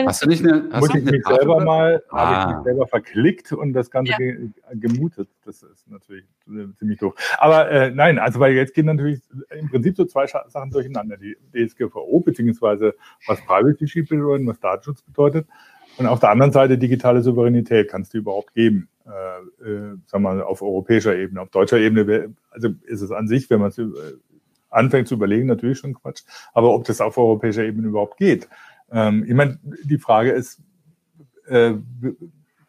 Hast du nicht eine, hast Muss ich mich selber mal, ah. habe ich mich selber verklickt und das Ganze ja. ge gemutet. Das ist natürlich ziemlich doof. Aber äh, nein, also weil jetzt gehen natürlich im Prinzip so zwei Sachen durcheinander. Die DSGVO, beziehungsweise was Privacy Shield bedeutet, was Datenschutz bedeutet. Und auf der anderen Seite digitale Souveränität kannst du überhaupt geben, äh, äh, wir mal, auf europäischer Ebene. Auf deutscher Ebene, also ist es an sich, wenn man es äh, anfängt zu überlegen, natürlich schon Quatsch. Aber ob das auf europäischer Ebene überhaupt geht. Ähm, ich meine, die Frage ist, äh,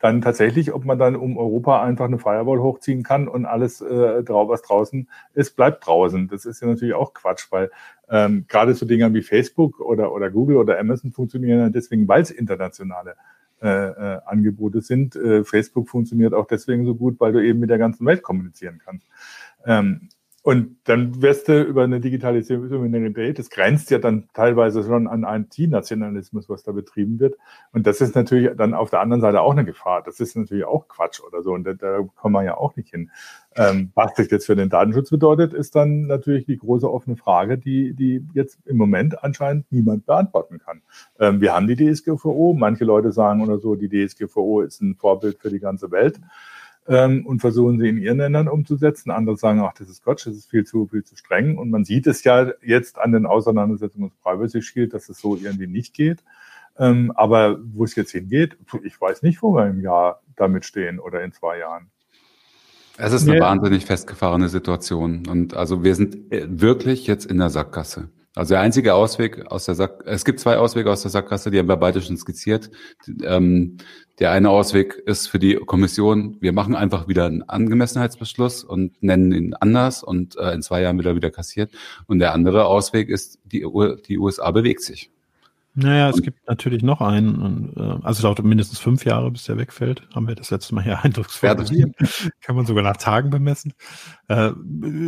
dann tatsächlich, ob man dann um Europa einfach eine Firewall hochziehen kann und alles, äh, was draußen ist, bleibt draußen. Das ist ja natürlich auch Quatsch, weil ähm, gerade so Dinge wie Facebook oder, oder Google oder Amazon funktionieren deswegen, weil es internationale äh, äh, Angebote sind. Äh, Facebook funktioniert auch deswegen so gut, weil du eben mit der ganzen Welt kommunizieren kannst. Ähm, Und dann wirst du über eine Digitalisierung das grenzt ja dann teilweise schon an IT-Nationalismus, was da betrieben wird. Und das ist natürlich dann auf der anderen Seite auch eine Gefahr. Das ist natürlich auch Quatsch oder so. Und da, da kommen wir ja auch nicht hin. Ähm, was das jetzt für den Datenschutz bedeutet, ist dann natürlich die große offene Frage, die, die jetzt im Moment anscheinend niemand beantworten kann. Ähm, wir haben die DSGVO. Manche Leute sagen oder so, die DSGVO ist ein Vorbild für die ganze Welt ähm, und versuchen sie in ihren Ländern umzusetzen. Andere sagen, ach, das ist Quatsch, das ist viel zu, viel zu streng. Und man sieht es ja jetzt an den Auseinandersetzungen des Privacy Shield, dass es so irgendwie nicht geht. Ähm, aber wo es jetzt hingeht, ich weiß nicht, wo wir im Jahr damit stehen oder in zwei Jahren. Es ist eine ja. wahnsinnig festgefahrene Situation. Und also wir sind äh, wirklich jetzt in der Sackgasse. Also der einzige Ausweg aus der Sack, es gibt zwei Auswege aus der Sackgasse, die haben wir beide schon skizziert. Ähm, der eine Ausweg ist für die Kommission, wir machen einfach wieder einen Angemessenheitsbeschluss und nennen ihn anders und äh, in zwei Jahren wieder wieder kassiert. Und der andere Ausweg ist, die, die USA bewegt sich. Naja, es gibt natürlich noch einen, äh, also es dauert mindestens fünf Jahre, bis der wegfällt. Haben wir das letzte Mal hier eindrucksvoll gesehen. Kann man sogar nach Tagen bemessen. Äh,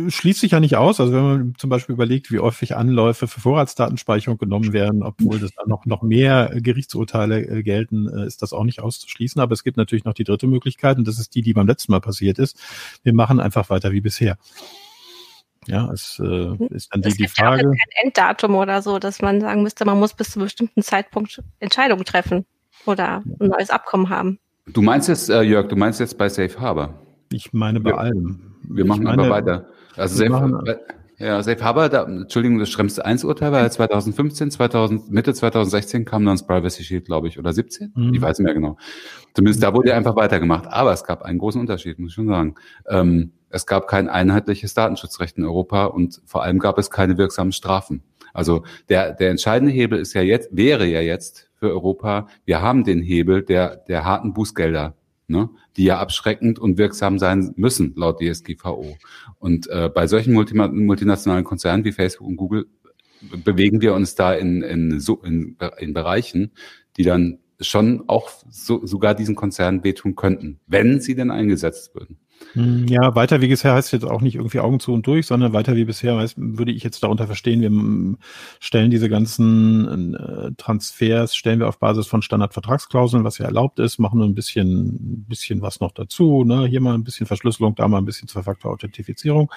schließt sich ja nicht aus. Also wenn man zum Beispiel überlegt, wie häufig Anläufe für Vorratsdatenspeicherung genommen werden, obwohl das dann noch, noch mehr Gerichtsurteile äh, gelten, äh, ist das auch nicht auszuschließen. Aber es gibt natürlich noch die dritte Möglichkeit und das ist die, die beim letzten Mal passiert ist. Wir machen einfach weiter wie bisher. Ja, es äh, hm. ist dann die, die Frage. Ja kein Enddatum oder so, dass man sagen müsste, man muss bis zu einem bestimmten Zeitpunkt Entscheidungen treffen oder ein neues Abkommen haben. Du meinst jetzt, äh, Jörg, du meinst jetzt bei Safe Harbor? Ich meine bei wir, allem. Wir machen meine, aber weiter. Also Safe, machen, ja, Safe Harbor, da, Entschuldigung, das Schrems 1 Urteil war ja 2015, 2000, Mitte 2016 kam dann das Privacy Shield, glaube ich, oder 17? Mhm. Ich weiß nicht mehr genau. Zumindest da wurde einfach weitergemacht. Aber es gab einen großen Unterschied, muss ich schon sagen. Ähm, es gab kein einheitliches Datenschutzrecht in Europa und vor allem gab es keine wirksamen Strafen. Also der, der entscheidende Hebel ist ja jetzt, wäre ja jetzt für Europa, wir haben den Hebel der, der harten Bußgelder, ne, die ja abschreckend und wirksam sein müssen, laut DSGVO. Und äh, bei solchen multinationalen Konzernen wie Facebook und Google bewegen wir uns da in, in, so, in, in Bereichen, die dann schon auch so, sogar diesen Konzernen wehtun könnten, wenn sie denn eingesetzt würden. Hm, ja, weiter wie bisher heißt jetzt auch nicht irgendwie Augen zu und durch, sondern weiter wie bisher heißt, würde ich jetzt darunter verstehen, wir stellen diese ganzen äh, Transfers, stellen wir auf Basis von Standardvertragsklauseln, was ja erlaubt ist, machen nur ein bisschen, bisschen was noch dazu, ne? hier mal ein bisschen Verschlüsselung, da mal ein bisschen Zwei-Faktor-Authentifizierung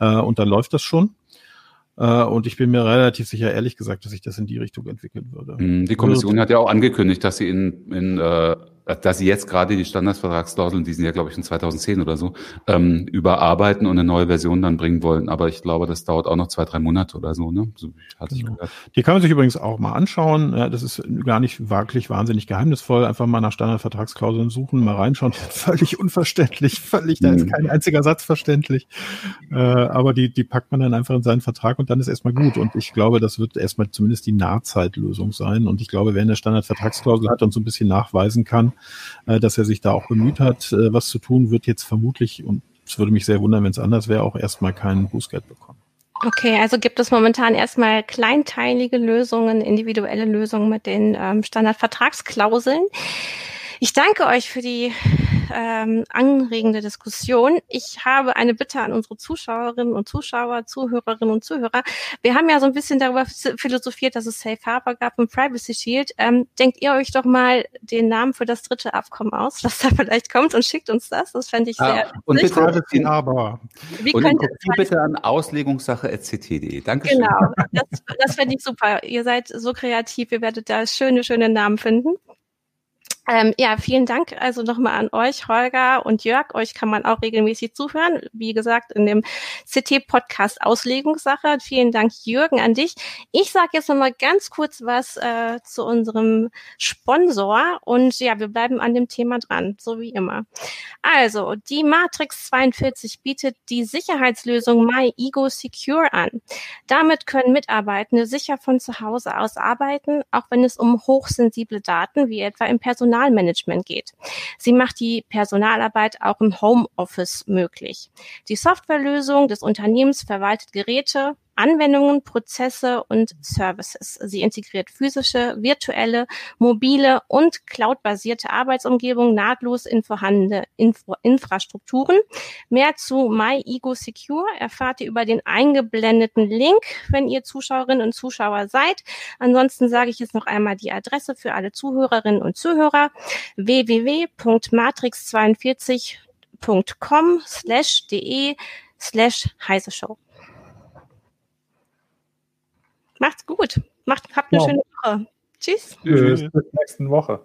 äh, und dann läuft das schon. Äh, und ich bin mir relativ sicher, ehrlich gesagt, dass sich das in die Richtung entwickeln würde. Hm, die Kommission hat ja auch angekündigt, dass sie in, in äh, dass sie jetzt gerade die Standardvertragsklauseln, die sind ja, glaube ich, in 2010 oder so, ähm, überarbeiten und eine neue Version dann bringen wollen. Aber ich glaube, das dauert auch noch zwei, drei Monate oder so. Ne? So hatte genau. ich gehört. Die kann man sich übrigens auch mal anschauen. Das ist gar nicht wirklich wahnsinnig geheimnisvoll. Einfach mal nach Standardvertragsklauseln suchen, mal reinschauen. völlig unverständlich, völlig, da ist mhm. kein einziger Satz verständlich. Äh, aber die, die packt man dann einfach in seinen Vertrag und dann ist erstmal gut. Und ich glaube, das wird erstmal zumindest die Nahzeitlösung sein. Und ich glaube, wer eine Standardvertragsklausel hat und so ein bisschen nachweisen kann, äh, dass er sich da auch bemüht hat, äh, was zu tun, wird jetzt vermutlich, und es würde mich sehr wundern, wenn es anders wäre, auch erstmal kein Bußgeld bekommen. Okay, also gibt es momentan erstmal kleinteilige Lösungen, individuelle Lösungen mit den ähm, Standardvertragsklauseln. Ich danke euch für die ähm, anregende Diskussion. Ich habe eine Bitte an unsere Zuschauerinnen und Zuschauer, Zuhörerinnen und Zuhörer. Wir haben ja so ein bisschen darüber philosophiert, dass es Safe Harbor gab und Privacy Shield. Ähm, denkt ihr euch doch mal den Namen für das dritte Abkommen aus, was da vielleicht kommt und schickt uns das. Das fände ich ah, sehr. Und bitte Privacy Harbor. Wie und könnt ihr bitte an auslegungssache.ct.de. Dankeschön. Genau, das, das fände ich super. Ihr seid so kreativ, ihr werdet da schöne, schöne Namen finden. Ähm, ja, vielen Dank also nochmal an euch, Holger und Jörg. Euch kann man auch regelmäßig zuhören. Wie gesagt, in dem CT-Podcast Auslegungssache. Vielen Dank, Jürgen, an dich. Ich sage jetzt nochmal ganz kurz was äh, zu unserem Sponsor. Und ja, wir bleiben an dem Thema dran, so wie immer. Also, die Matrix 42 bietet die Sicherheitslösung MyEgo Secure an. Damit können Mitarbeitende sicher von zu Hause aus arbeiten, auch wenn es um hochsensible Daten wie etwa im Personal Personalmanagement geht. Sie macht die Personalarbeit auch im Homeoffice möglich. Die Softwarelösung des Unternehmens verwaltet Geräte, Anwendungen, Prozesse und Services. Sie integriert physische, virtuelle, mobile und cloudbasierte Arbeitsumgebungen nahtlos in vorhandene Info Infrastrukturen. Mehr zu MyEgo Secure erfahrt ihr über den eingeblendeten Link, wenn ihr Zuschauerinnen und Zuschauer seid. Ansonsten sage ich jetzt noch einmal die Adresse für alle Zuhörerinnen und Zuhörer www.matrix42.com slash de slash heise Show. Macht's gut. Macht, habt eine wow. schöne Woche. Tschüss. Tschüss. Bis zur nächsten Woche.